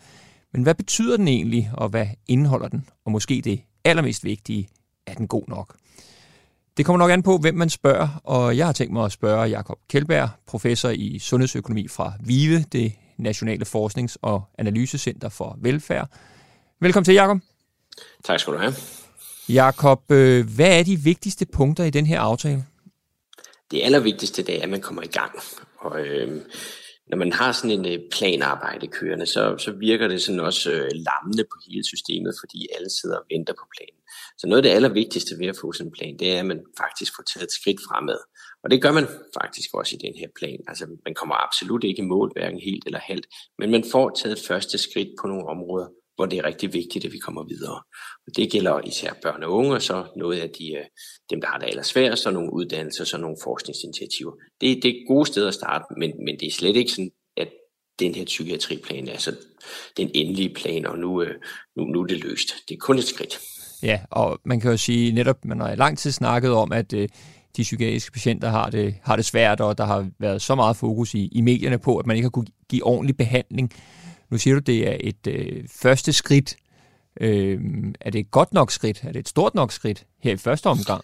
Men hvad betyder den egentlig, og hvad indeholder den? Og måske det allermest vigtige, er den god nok? Det kommer nok an på, hvem man spørger, og jeg har tænkt mig at spørge Jakob Kjeldberg, professor i sundhedsøkonomi fra VIVE, det Nationale Forsknings- og Analysecenter for Velfærd. Velkommen til, Jakob. Tak skal du have. Jakob, øh, hvad er de vigtigste punkter i den her aftale? Det allervigtigste det er, at man kommer i gang. Og øh, når man har sådan en øh, planarbejde kørende, så, så virker det sådan også øh, lammende på hele systemet, fordi alle sidder og venter på planen. Så noget af det allervigtigste ved at få sådan en plan, det er, at man faktisk får taget et skridt fremad. Og det gør man faktisk også i den her plan. Altså man kommer absolut ikke i mål, hverken helt eller halvt, men man får taget et første skridt på nogle områder, hvor det er rigtig vigtigt, at vi kommer videre. Og det gælder især børn og unge, og så noget af de, øh, dem, der har det allersværest, og nogle uddannelser, og nogle forskningsinitiativer. Det, det er gode steder at starte, men, men det er slet ikke sådan, at den her psykiatriplan er altså den endelige plan, og nu, øh, nu, nu er det løst. Det er kun et skridt. Ja, og man kan jo sige, netop man har i lang tid snakket om, at øh, de psykiatriske patienter har det, har det svært, og der har været så meget fokus i, i medierne på, at man ikke har kunne give ordentlig behandling. Nu siger du, det er et øh, første skridt. Øh, er det et godt nok skridt? Er det et stort nok skridt her i første omgang?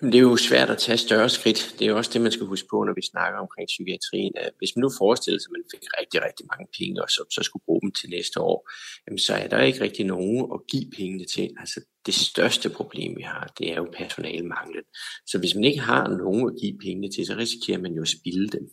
Jamen, det er jo svært at tage større skridt. Det er jo også det, man skal huske på, når vi snakker omkring psykiatrien. Hvis man nu forestiller sig, at man fik rigtig, rigtig mange penge, og så, så skulle bruge dem til næste år, jamen, så er der ikke rigtig nogen at give pengene til. Altså, det største problem, vi har, det er jo personalmanglen. Så hvis man ikke har nogen at give pengene til, så risikerer man jo at spilde dem.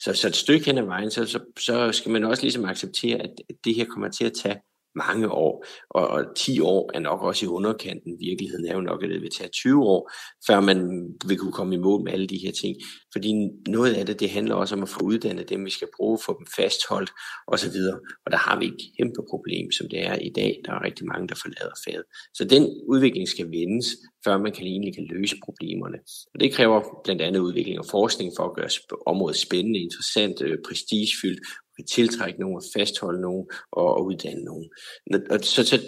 Så, så et stykke hen ad vejen, så, så, så skal man også ligesom acceptere, at det her kommer til at tage mange år, og, og 10 år er nok også i underkanten. Virkeligheden er jo nok, at det vil tage 20 år, før man vil kunne komme i mål med alle de her ting. Fordi noget af det, det handler også om at få uddannet dem, vi skal bruge, få dem fastholdt osv. Og der har vi et kæmpe problem, som det er i dag. Der er rigtig mange, der forlader faget. Så den udvikling skal vendes, før man kan egentlig kan løse problemerne. Og det kræver blandt andet udvikling og forskning for at gøre området spændende, interessant, øh, prestigefyldt tiltrække nogen og fastholde nogen og, og uddanne nogen. Og, så, så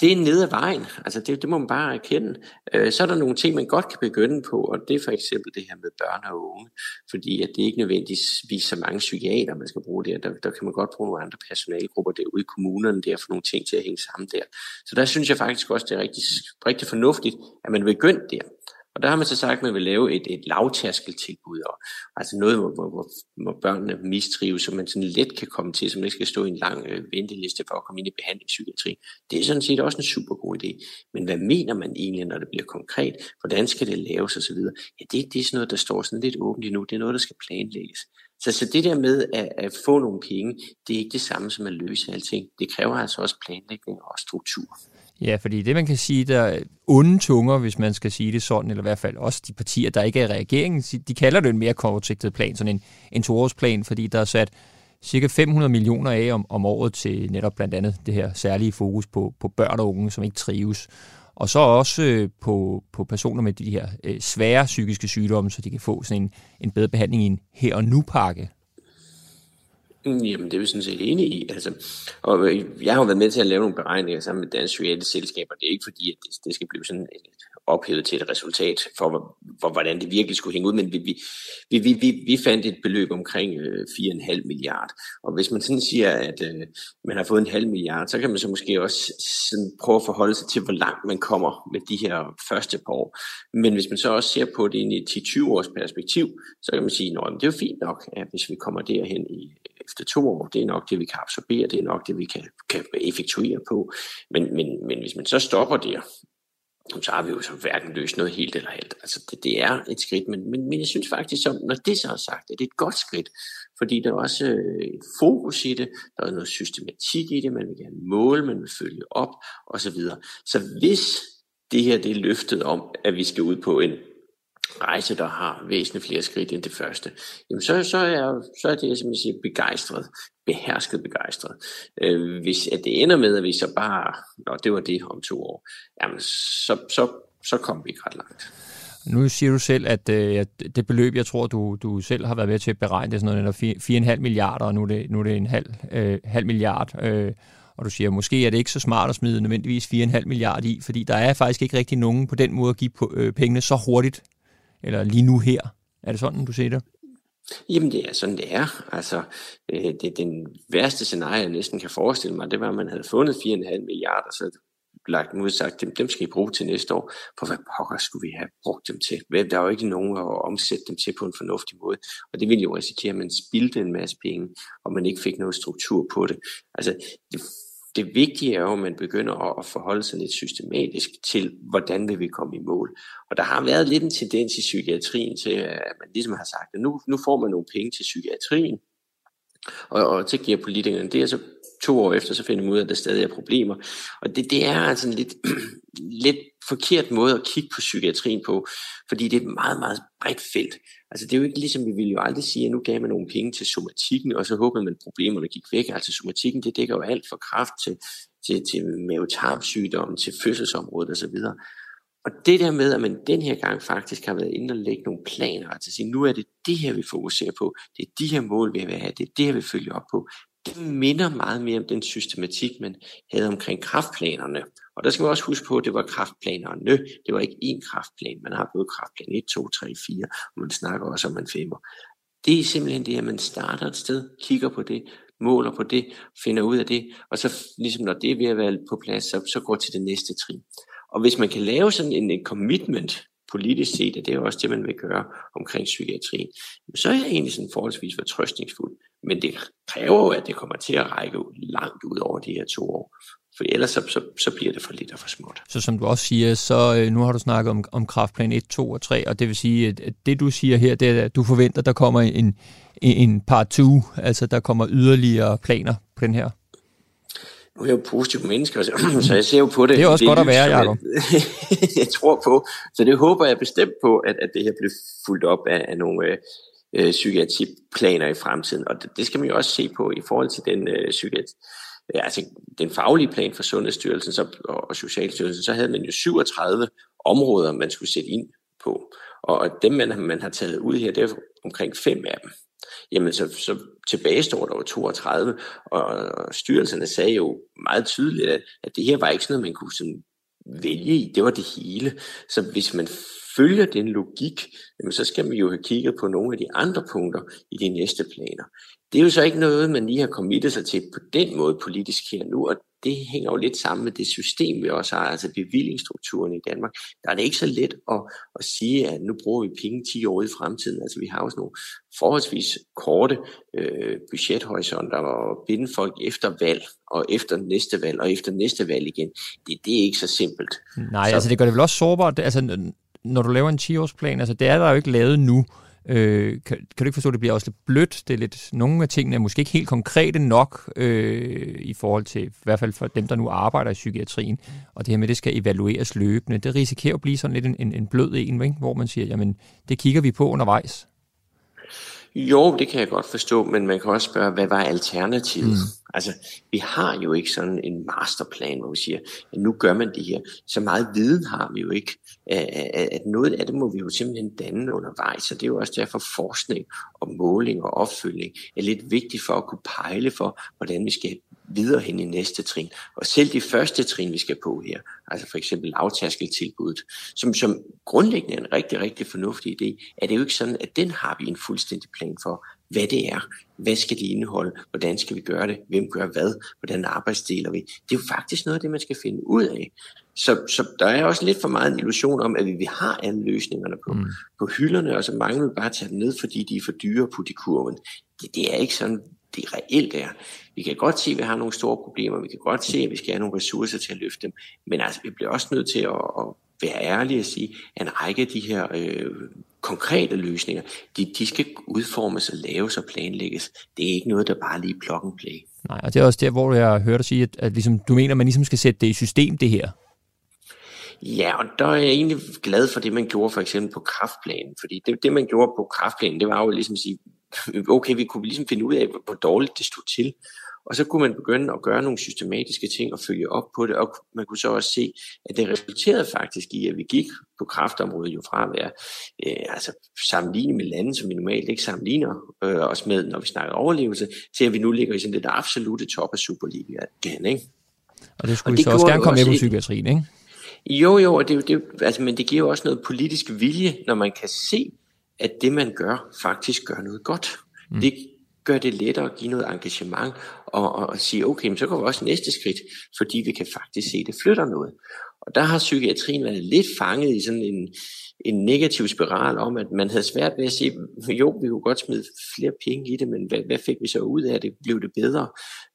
det er nede ad vejen. Altså det, det må man bare erkende. Øh, så er der nogle ting, man godt kan begynde på, og det er for eksempel det her med børn og unge, fordi at det er ikke nødvendigvis så mange psykiater, man skal bruge der. der. Der kan man godt bruge nogle andre personalgrupper derude i kommunerne der, for nogle ting til at hænge sammen der. Så der synes jeg faktisk også, det er rigtig, rigtig fornuftigt, at man begynder der. Og der har man så sagt, at man vil lave et, et lavtærskeltilbud, og, altså noget, hvor, hvor, hvor børnene mistrives, så man sådan let kan komme til, så man ikke skal stå i en lang øh, venteliste for at komme ind i behandlingspsykiatri. Det er sådan set også en super god idé. Men hvad mener man egentlig, når det bliver konkret? Hvordan skal det laves osv.? Ja, det, det er sådan noget, der står sådan lidt åbent endnu. Det er noget, der skal planlægges. Så, så det der med at, at få nogle penge, det er ikke det samme som at løse alting. Det kræver altså også planlægning og struktur. Ja, fordi det man kan sige, der er onde tunger, hvis man skal sige det sådan, eller i hvert fald også de partier, der ikke er i regeringen, de kalder det en mere kortsigtet plan, sådan en, en toårsplan, fordi der er sat cirka 500 millioner af om, om året til netop blandt andet det her særlige fokus på, på børn og unge, som ikke trives. Og så også øh, på, på personer med de her øh, svære psykiske sygdomme, så de kan få sådan en, en bedre behandling i en her og nu pakke. Mm, jamen, det er vi sådan set enige i. Altså, og øh, jeg har jo været med til at lave nogle beregninger sammen med Dansk Reality Selskab, og det er ikke fordi, at det, det skal blive sådan et ophævet til et resultat for, for, hvordan det virkelig skulle hænge ud, men vi, vi, vi, vi, vi, fandt et beløb omkring øh, 4,5 milliard. Og hvis man sådan siger, at øh, man har fået en halv milliard, så kan man så måske også sådan prøve at forholde sig til, hvor langt man kommer med de her første par år. Men hvis man så også ser på det i et 10-20 års perspektiv, så kan man sige, at det er jo fint nok, at hvis vi kommer derhen i efter to år, det er nok det, vi kan absorbere, det er nok det, vi kan, kan effektuere på. Men, men, men hvis man så stopper der, så har vi jo så hverken løst noget helt eller helt. Altså det, det er et skridt, men, men, men jeg synes faktisk, som, når det så er sagt, at det er et godt skridt, fordi der er også øh, et fokus i det, der er noget systematik i det, man vil gerne måle, man vil følge op osv. Så, så hvis det her det er løftet om, at vi skal ud på en rejse, der har væsentligt flere skridt end det første, jamen så, så, er, så er det, som jeg siger, begejstret, behersket begejstret. Øh, hvis at det ender med, at vi så bare, nå, det var det om to år, jamen så, så, så kommer vi ikke ret langt. Nu siger du selv, at øh, det beløb, jeg tror, du, du selv har været med til at beregne, det er sådan noget 4,5 milliarder, og nu er det, nu er det en halv, øh, halv milliard. Øh, og du siger, måske er det ikke så smart at smide nødvendigvis 4,5 milliarder i, fordi der er faktisk ikke rigtig nogen på den måde at give øh, pengene så hurtigt, eller lige nu her. Er det sådan, du ser det? Jamen det er sådan, det er. Altså, øh, det den værste scenarie, jeg næsten kan forestille mig, det var, at man havde fundet 4,5 milliarder, så lagt ud og sagt, dem, dem skal I bruge til næste år. For hvad pokker skulle vi have brugt dem til? Der er jo ikke nogen at omsætte dem til på en fornuftig måde. Og det ville jo risikere, at man spildte en masse penge, og man ikke fik noget struktur på det. Altså, det det vigtige er jo, at man begynder at forholde sig lidt systematisk til, hvordan vil vi komme i mål. Og der har været lidt en tendens i psykiatrien til, at man ligesom har sagt, at nu, nu får man nogle penge til psykiatrien, og, og så giver politikerne det, og så to år efter, så finder man ud af, at der stadig er problemer. Og det, det er altså en lidt, lidt forkert måde at kigge på psykiatrien på, fordi det er et meget, meget bredt felt. Altså det er jo ikke ligesom, vi ville jo aldrig sige, at nu gav man nogle penge til somatikken, og så håbede man, at problemerne gik væk. Altså somatikken, det dækker jo alt fra kraft til, til, til mavetarmsygdomme, til fødselsområdet osv. Og det der med, at man den her gang faktisk har været inde og lægge nogle planer, altså sige, nu er det det her, vi fokuserer på, det er de her mål, vi vil have, det er det her, vi følger op på, det minder meget mere om den systematik, man havde omkring kraftplanerne. Og der skal man også huske på, at det var kraftplanerne. Det var ikke én kraftplan. Man har både kraftplan 1, 2, 3, 4, og man snakker også om en femmer. Det er simpelthen det, at man starter et sted, kigger på det, måler på det, finder ud af det, og så ligesom når det er ved at være på plads, så, så går til det næste trin. Og hvis man kan lave sådan en, en commitment politisk set, og det er også det, man vil gøre omkring psykiatrien, så er jeg egentlig sådan forholdsvis fortrøstningsfuld. Men det kræver jo, at det kommer til at række langt ud over de her to år. For ellers så, så, så bliver det for lidt og for småt. Så som du også siger, så øh, nu har du snakket om, om kraftplan 1, 2 og 3, og det vil sige, at det du siger her, det er, at du forventer, at der kommer en, en part 2, altså der kommer yderligere planer på den her nu er jeg jo positiv menneske, så jeg ser jo på det. Det er også det godt at være, Jacob. Jeg, jeg tror på. Så det håber jeg bestemt på, at, at det her bliver fuldt op af, af nogle øh, øh, psykiatriplaner i fremtiden. Og det, det skal man jo også se på i forhold til den øh, psykiatri. Ja, altså, den faglige plan for Sundhedsstyrelsen så, og, og Socialstyrelsen, så havde man jo 37 områder, man skulle sætte ind på. Og dem, man, man har taget ud her, det er omkring fem af dem jamen så, så tilbage står der jo 32, og, styrelserne sagde jo meget tydeligt, at, at det her var ikke sådan noget, man kunne sådan vælge i, det var det hele. Så hvis man følger den logik, jamen så skal man jo have kigget på nogle af de andre punkter i de næste planer. Det er jo så ikke noget, man lige har committet sig til på den måde politisk her nu, og det hænger jo lidt sammen med det system, vi også har, altså bevillingsstrukturen i Danmark. Der er det ikke så let at, at sige, at nu bruger vi penge 10 år i fremtiden. Altså vi har også nogle forholdsvis korte øh, budgethorisonter og binde folk efter valg, og efter næste valg, og efter næste valg igen. Det, det er ikke så simpelt. Nej, så, altså det gør det vel også sårbart. Altså, når du laver en 10-årsplan, altså det er der jo ikke lavet nu. Øh, kan, kan du ikke forstå, at det bliver også lidt blødt? Det er lidt, nogle af tingene er måske ikke helt konkrete nok øh, i forhold til, i hvert fald for dem, der nu arbejder i psykiatrien. Og det her med, at det skal evalueres løbende, det risikerer at blive sådan lidt en, en, en blød en, ikke? hvor man siger, jamen det kigger vi på undervejs. Jo, det kan jeg godt forstå, men man kan også spørge, hvad var alternativet? Mm. Altså, vi har jo ikke sådan en masterplan, hvor vi siger, at nu gør man det her. Så meget viden har vi jo ikke. At noget af det må vi jo simpelthen danne undervejs, så det er jo også derfor forskning og måling og opfølgning er lidt vigtigt for at kunne pejle for, hvordan vi skal videre hen i næste trin. Og selv de første trin, vi skal på her, altså for eksempel lavtærskeltilbuddet, som, som grundlæggende er en rigtig, rigtig fornuftig idé, er det jo ikke sådan, at den har vi en fuldstændig plan for, hvad det er, hvad skal det indeholde, hvordan skal vi gøre det, hvem gør hvad, hvordan arbejdsdeler vi. Det er jo faktisk noget af det, man skal finde ud af. Så, så der er også lidt for meget en illusion om, at vi, vi har alle løsningerne på, mm. på hylderne, og så mange vil bare tage dem ned, fordi de er for dyre på de kurven. Det, det er ikke sådan, det reelt er. Vi kan godt se, at vi har nogle store problemer, vi kan godt se, at vi skal have nogle ressourcer til at løfte dem, men altså, vi bliver også nødt til at, at være ærlige og sige, at en række af de her øh, konkrete løsninger, de, de skal udformes og laves og planlægges. Det er ikke noget, der bare lige plug and play. Nej, og det er også der, hvor jeg har hørt dig sige, at, at ligesom, du mener, at man ligesom skal sætte det i system, det her. Ja, og der er jeg egentlig glad for det, man gjorde for eksempel på kraftplanen. Fordi det, det man gjorde på kraftplanen, det var jo ligesom at sige, okay, vi kunne ligesom finde ud af, hvor dårligt det stod til. Og så kunne man begynde at gøre nogle systematiske ting og følge op på det, og man kunne så også se, at det resulterede faktisk i, at vi gik på kraftområdet jo fra at være øh, altså sammenlignet med lande, som vi normalt ikke sammenligner øh, os med, når vi snakker overlevelse, til at vi nu ligger i sådan det der absolute top af Superligaen. Ikke? Og det skulle og det så også gerne komme med på psykiatrien, ikke? Jo, jo, og det, det, altså, men det giver jo også noget politisk vilje, når man kan se, at det man gør, faktisk gør noget godt. Mm. Det gør det lettere at give noget engagement og, og, og sige, okay, men så går vi også næste skridt, fordi vi kan faktisk se, at det flytter noget. Og der har psykiatrien været lidt fanget i sådan en, en negativ spiral om, at man havde svært ved at sige, jo, vi kunne godt smide flere penge i det, men hvad, hvad fik vi så ud af det? Blev det bedre?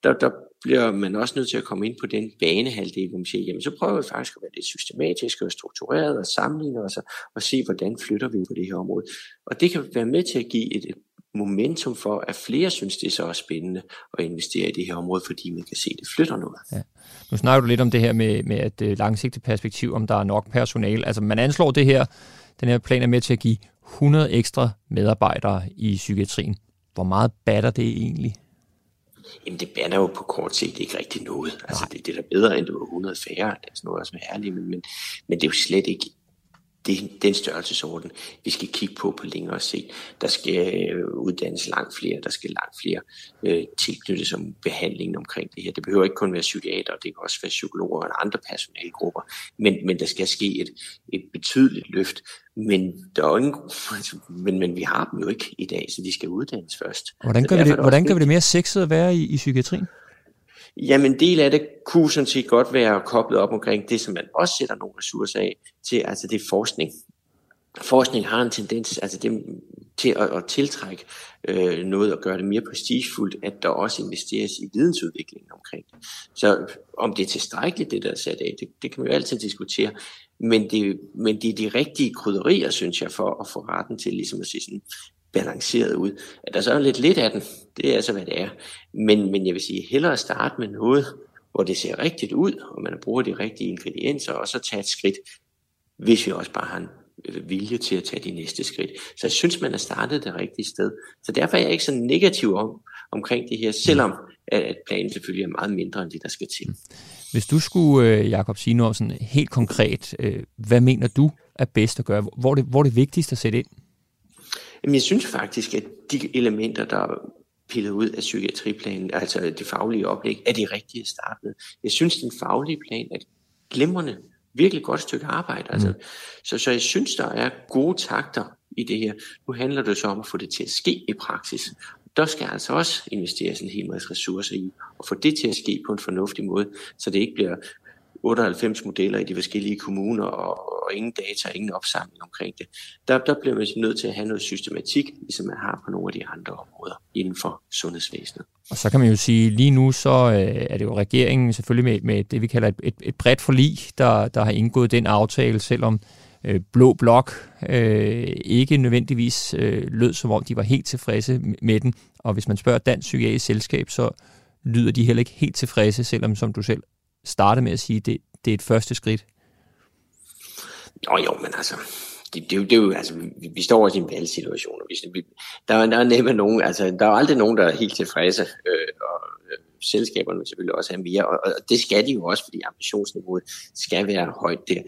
Der, der bliver man også nødt til at komme ind på den banehalvdel, hvor man siger, jamen så prøver vi faktisk at være lidt systematisk og struktureret og sammenligne os og se, hvordan flytter vi på det her område. Og det kan være med til at give et, et momentum for, at flere synes, det er så spændende at investere i det her område, fordi man kan se, at det flytter noget. Ja. Nu snakker du lidt om det her med, med et øh, langsigtet perspektiv, om der er nok personal. Altså man anslår det her, den her plan er med til at give 100 ekstra medarbejdere i psykiatrien. Hvor meget batter det egentlig? Jamen det batter jo på kort sigt ikke rigtig noget. Altså det, det er da bedre end det var 100 færre, det er sådan noget også med ærlig, men, men, men det er jo slet ikke det, den størrelsesorden, vi skal kigge på på længere sigt. Der skal øh, uddannes langt flere, der skal langt flere øh, tilknyttes som behandlingen omkring det her. Det behøver ikke kun være psykiater, det kan også være psykologer og andre personalgrupper, men, men der skal ske et, et betydeligt løft. Men, der er ingen, men, men vi har dem jo ikke i dag, så de skal uddannes først. Hvordan gør, vi det, hvordan gør vi det mere sexet at være i, i psykiatrien? Jamen en del af det kunne sådan set godt være koblet op omkring det, som man også sætter nogle ressourcer af til, altså det er forskning. forskning har en tendens altså det, til at, at tiltrække øh, noget og gøre det mere prestigefuldt, at der også investeres i vidensudviklingen omkring det. Så om det er tilstrækkeligt, det der er sat af, det, det kan man jo altid diskutere. Men det, men det er de rigtige krydderier, synes jeg, for at få retten til ligesom at sige sådan balanceret ud. At der så er lidt lidt af den, det er altså, hvad det er. Men, men jeg vil sige, hellere starte med noget, hvor det ser rigtigt ud, og man bruger de rigtige ingredienser, og så tage et skridt, hvis vi også bare har en øh, vilje til at tage de næste skridt. Så jeg synes, man har startet det rigtige sted. Så derfor er jeg ikke så negativ om, omkring det her, selvom at planen selvfølgelig er meget mindre end det, der skal til. Hvis du skulle, øh, Jakob, sige noget sådan helt konkret, øh, hvad mener du er bedst at gøre? Hvor er det, hvor er det vigtigst at sætte ind? Jamen, jeg synes faktisk, at de elementer, der er pillet ud af psykiatriplanen, altså det faglige oplæg, er de rigtige at starte med. Jeg synes, den faglige plan er glimrende, virkelig godt stykke arbejde. Altså, mm. så, så jeg synes, der er gode takter i det her. Nu handler det så om at få det til at ske i praksis. Der skal altså også investeres en hel masse ressourcer i, og få det til at ske på en fornuftig måde, så det ikke bliver 98 modeller i de forskellige kommuner, og, og ingen data, ingen opsamling omkring det. Der, der bliver man nødt til at have noget systematik, ligesom man har på nogle af de andre områder inden for sundhedsvæsenet. Og så kan man jo sige, lige nu så øh, er det jo regeringen selvfølgelig med, med det, vi kalder et, et, et bredt forlig, der, der har indgået den aftale, selvom øh, Blå Blok øh, ikke nødvendigvis øh, lød, som om de var helt tilfredse med den. Og hvis man spørger Dansk Psykiatrisk Selskab, så lyder de heller ikke helt tilfredse, selvom som du selv startede med at sige, det, det er et første skridt? Nå jo, men altså, det, det, det er jo, altså, vi, vi står også i en valgsituation, og vi, der, der er nemlig nogen, altså, der er aldrig nogen, der er helt tilfredse, øh, og øh, selskaberne vil selvfølgelig også have mere, og, og det skal de jo også, fordi ambitionsniveauet skal være højt der.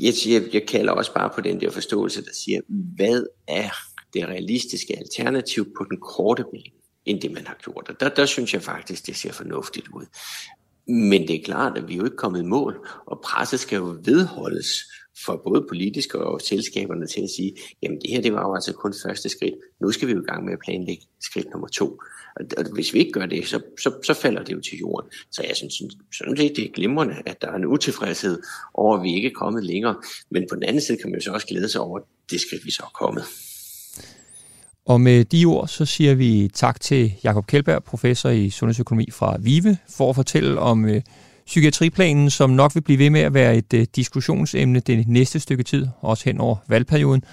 Jeg, siger, jeg kalder også bare på den der forståelse, der siger, hvad er det realistiske alternativ på den korte bane, end det man har gjort. Og der, der synes jeg faktisk, det ser fornuftigt ud. Men det er klart, at vi er jo ikke kommet i mål, og presset skal jo vedholdes for både politiske og selskaberne til at sige, jamen det her det var jo altså kun første skridt, nu skal vi jo i gang med at planlægge skridt nummer to. Og hvis vi ikke gør det, så, så, så falder det jo til jorden. Så jeg synes sådan set, det er glimrende, at der er en utilfredshed over, at vi ikke er kommet længere. Men på den anden side kan man jo så også glæde sig over det skridt, vi så er kommet. Og med de ord, så siger vi tak til Jakob Kjeldberg, professor i sundhedsøkonomi fra VIVE, for at fortælle om øh, psykiatriplanen, som nok vil blive ved med at være et øh, diskussionsemne det næste stykke tid, også hen over valgperioden.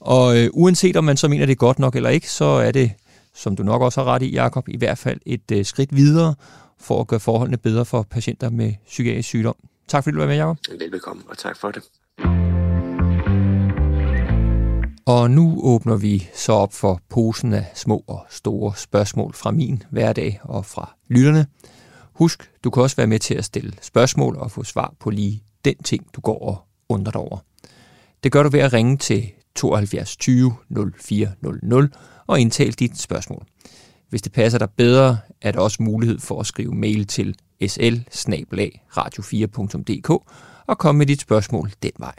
Og øh, uanset om man så mener, det er godt nok eller ikke, så er det, som du nok også har ret i, Jakob, i hvert fald et øh, skridt videre for at gøre forholdene bedre for patienter med psykiatrisk sygdom. Tak fordi du var med, Jacob. Velbekomme, og tak for det. Og nu åbner vi så op for posen af små og store spørgsmål fra min hverdag og fra lytterne. Husk, du kan også være med til at stille spørgsmål og få svar på lige den ting, du går og undrer dig over. Det gør du ved at ringe til 72 20 0400 og indtale dit spørgsmål. Hvis det passer dig bedre, er der også mulighed for at skrive mail til sl radio4.dk og komme med dit spørgsmål den vej.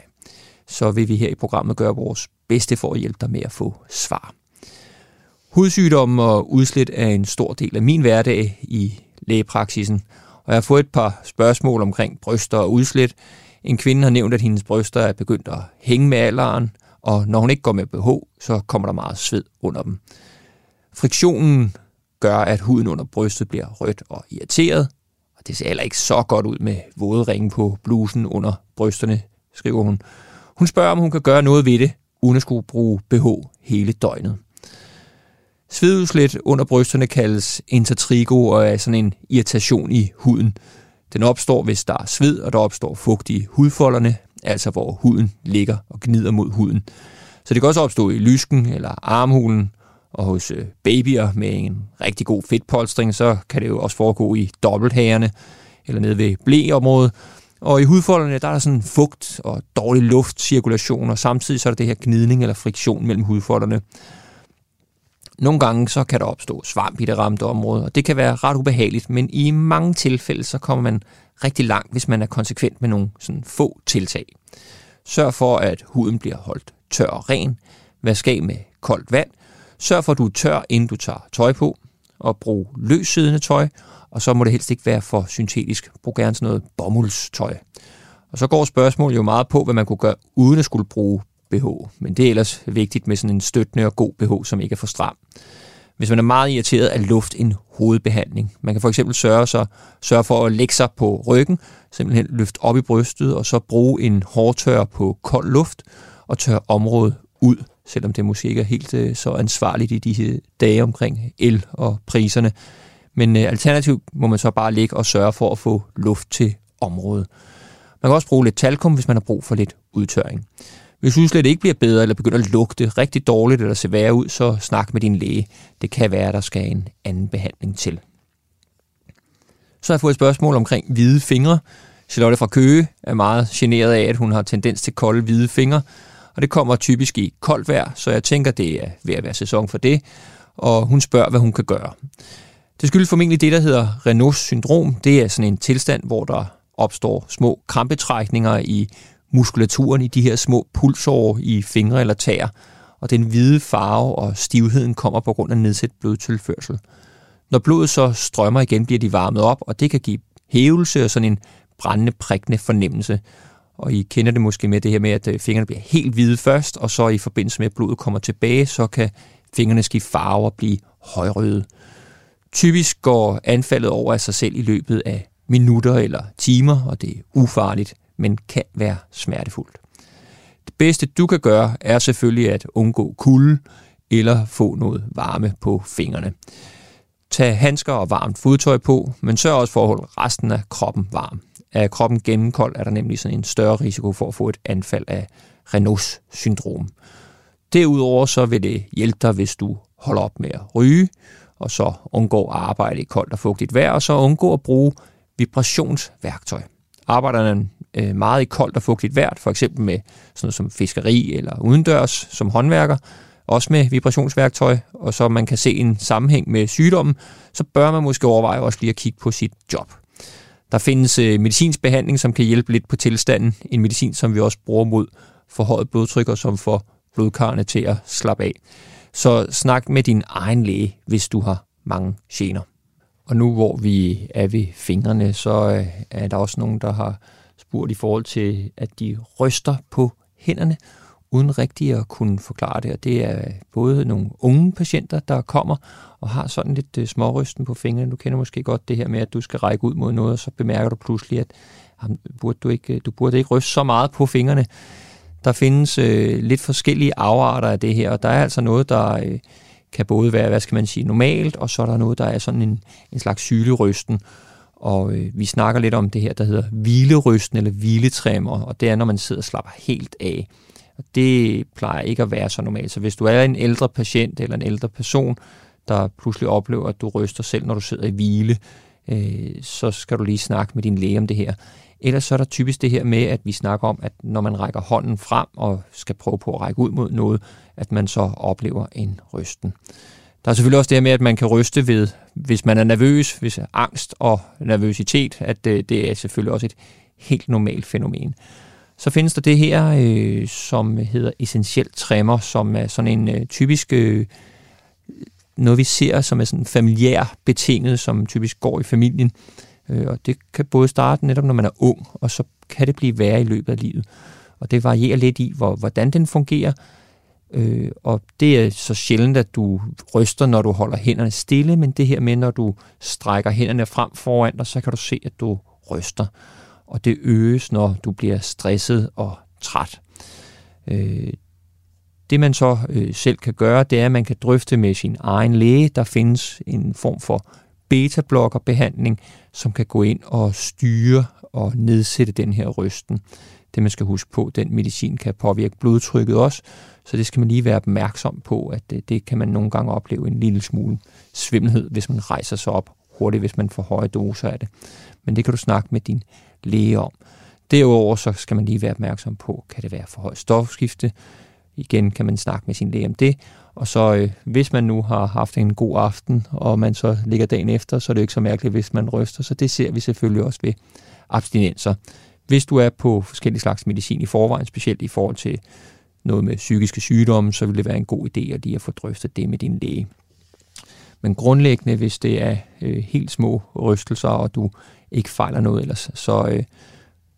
Så vil vi her i programmet gøre vores bedste for at hjælpe dig med at få svar. Hudsygdomme og udslæt er en stor del af min hverdag i lægepraksisen, og jeg har fået et par spørgsmål omkring bryster og udslæt. En kvinde har nævnt, at hendes bryster er begyndt at hænge med alderen, og når hun ikke går med BH, så kommer der meget sved under dem. Friktionen gør, at huden under brystet bliver rødt og irriteret, og det ser heller ikke så godt ud med våde ringe på blusen under brysterne, skriver hun. Hun spørger, om hun kan gøre noget ved det, uden at skulle bruge BH hele døgnet. Svedudslæt under brysterne kaldes intertrigo og er sådan en irritation i huden. Den opstår, hvis der er sved, og der opstår fugt i hudfolderne, altså hvor huden ligger og gnider mod huden. Så det kan også opstå i lysken eller armhulen, og hos øh, babyer med en rigtig god fedtpolstring, så kan det jo også foregå i dobbelthagerne eller nede ved blæområdet, og i hudfolderne, der er der sådan fugt og dårlig luftcirkulation, og samtidig så er der det her gnidning eller friktion mellem hudfolderne. Nogle gange så kan der opstå svamp i det ramte område, og det kan være ret ubehageligt, men i mange tilfælde så kommer man rigtig langt, hvis man er konsekvent med nogle sådan få tiltag. Sørg for, at huden bliver holdt tør og ren. Vask af med koldt vand. Sørg for, at du er tør, inden du tager tøj på. Og brug løssiddende tøj, og så må det helst ikke være for syntetisk. Brug gerne sådan noget bomuldstøj. Og så går spørgsmålet jo meget på, hvad man kunne gøre uden at skulle bruge BH. Men det er ellers vigtigt med sådan en støttende og god BH, som ikke er for stram. Hvis man er meget irriteret, er luft en hovedbehandling. Man kan for eksempel sørge, så, sørge for at lægge sig på ryggen, simpelthen løfte op i brystet, og så bruge en hårdtør på kold luft og tørre området ud, selvom det måske ikke er helt øh, så ansvarligt i de her dage omkring el og priserne. Men øh, alternativt må man så bare ligge og sørge for at få luft til området. Man kan også bruge lidt talkum, hvis man har brug for lidt udtørring. Hvis du ikke bliver bedre, eller begynder at lugte rigtig dårligt, eller se værre ud, så snak med din læge. Det kan være, at der skal en anden behandling til. Så har jeg fået et spørgsmål omkring hvide fingre. Charlotte fra Køge er meget generet af, at hun har tendens til kolde hvide fingre, og det kommer typisk i koldt vejr, så jeg tænker, det er ved at være sæson for det, og hun spørger, hvad hun kan gøre. Det skyldes formentlig det, der hedder Renaults syndrom. Det er sådan en tilstand, hvor der opstår små krampetrækninger i muskulaturen i de her små pulsår i fingre eller tæer, og den hvide farve og stivheden kommer på grund af nedsat blodtilførsel. Når blodet så strømmer igen, bliver de varmet op, og det kan give hævelse og sådan en brændende, prikkende fornemmelse. Og I kender det måske med det her med, at øh, fingrene bliver helt hvide først, og så i forbindelse med, at blodet kommer tilbage, så kan fingrene skifte farve og blive højrøde. Typisk går anfaldet over af sig selv i løbet af minutter eller timer, og det er ufarligt, men kan være smertefuldt. Det bedste du kan gøre er selvfølgelig at undgå kulde eller få noget varme på fingrene. Tag handsker og varmt fodtøj på, men sørg også for at holde resten af kroppen varm. Er kroppen gennemkold, er der nemlig sådan en større risiko for at få et anfald af Renaults syndrom. Derudover så vil det hjælpe dig, hvis du holder op med at ryge, og så undgå at arbejde i koldt og fugtigt vejr, og så undgå at bruge vibrationsværktøj. Arbejder man øh, meget i koldt og fugtigt vejr, for eksempel med sådan noget som fiskeri eller udendørs som håndværker, også med vibrationsværktøj, og så man kan se en sammenhæng med sygdommen, så bør man måske overveje også lige at kigge på sit job. Der findes øh, medicinsk behandling, som kan hjælpe lidt på tilstanden. En medicin, som vi også bruger mod forhøjet blodtryk og som får blodkarrene til at slappe af. Så snak med din egen læge, hvis du har mange gener. Og nu hvor vi er ved fingrene, så øh, er der også nogen, der har spurgt i forhold til, at de ryster på hænderne, uden rigtig at kunne forklare det. Og det er både nogle unge patienter, der kommer og har sådan lidt øh, smårysten på fingrene. Du kender måske godt det her med, at du skal række ud mod noget, og så bemærker du pludselig, at jamen, burde du, ikke, øh, du burde ikke ryste så meget på fingrene. Der findes øh, lidt forskellige afarter af det her, og der er altså noget, der øh, kan både være, hvad skal man sige, normalt, og så er der noget, der er sådan en, en slags sylerysten. Og øh, vi snakker lidt om det her, der hedder hvilerysten eller hviletræmmer, og det er, når man sidder og slapper helt af. Og det plejer ikke at være så normalt. Så hvis du er en ældre patient eller en ældre person, der pludselig oplever, at du ryster selv, når du sidder i hvile, øh, så skal du lige snakke med din læge om det her. Ellers så er der typisk det her med, at vi snakker om, at når man rækker hånden frem og skal prøve på at række ud mod noget, at man så oplever en rysten. Der er selvfølgelig også det her med, at man kan ryste ved, hvis man er nervøs, hvis er angst og nervøsitet, at det, det er selvfølgelig også et helt normalt fænomen. Så findes der det her, øh, som hedder essentiel tremor, som er sådan en øh, typisk øh, noget, vi ser, som er sådan familiær betinget, som typisk går i familien. Øh, Øh, og det kan både starte netop, når man er ung, og så kan det blive værre i løbet af livet. Og det varierer lidt i, hvor, hvordan den fungerer, Øh, og det er så sjældent, at du ryster, når du holder hænderne stille, men det her med, når du strækker hænderne frem foran dig, så kan du se, at du ryster. Og det øges, når du bliver stresset og træt. Øh, det man så øh, selv kan gøre, det er, at man kan drøfte med sin egen læge. Der findes en form for beta-blokker-behandling, som kan gå ind og styre og nedsætte den her rysten. Det man skal huske på, den medicin kan påvirke blodtrykket også, så det skal man lige være opmærksom på, at det, det kan man nogle gange opleve en lille smule svimmelhed, hvis man rejser sig op hurtigt, hvis man får høje doser af det. Men det kan du snakke med din læge om. Derudover så skal man lige være opmærksom på, kan det være for højt stofskifte. Igen kan man snakke med sin læge om det. Og så øh, hvis man nu har haft en god aften, og man så ligger dagen efter, så er det ikke så mærkeligt, hvis man ryster. Så det ser vi selvfølgelig også ved abstinenser. Hvis du er på forskellige slags medicin i forvejen, specielt i forhold til noget med psykiske sygdomme, så vil det være en god idé at lige at få drøftet det med din læge. Men grundlæggende, hvis det er øh, helt små rystelser, og du ikke fejler noget ellers, så øh,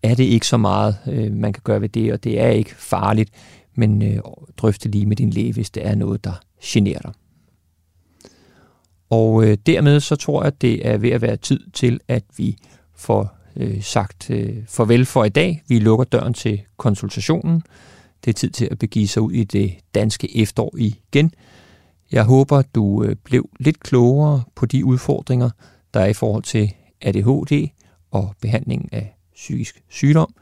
er det ikke så meget, øh, man kan gøre ved det, og det er ikke farligt men øh, drøfte lige med din læge, hvis det er noget, der generer dig. Og øh, dermed så tror jeg, at det er ved at være tid til, at vi får øh, sagt øh, farvel for i dag. Vi lukker døren til konsultationen. Det er tid til at begive sig ud i det danske efterår igen. Jeg håber, du øh, blev lidt klogere på de udfordringer, der er i forhold til ADHD og behandling af psykisk sygdom.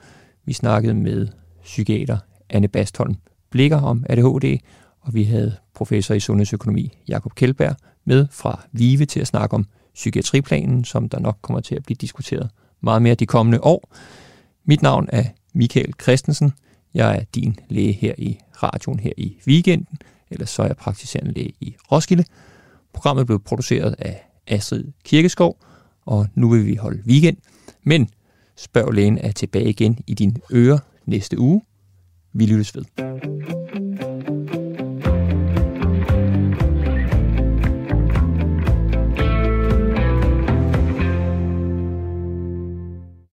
Vi snakkede med psykiater Anne Bastholm Blikker om ADHD, og vi havde professor i sundhedsøkonomi Jakob Kjeldberg med fra VIVE til at snakke om psykiatriplanen, som der nok kommer til at blive diskuteret meget mere de kommende år. Mit navn er Michael Christensen. Jeg er din læge her i radioen her i weekenden, eller så er jeg praktiserende læge i Roskilde. Programmet blev produceret af Astrid Kirkeskov, og nu vil vi holde weekend. Men spørg lægen er tilbage igen i din øre næste uge. Vi lyttes ved.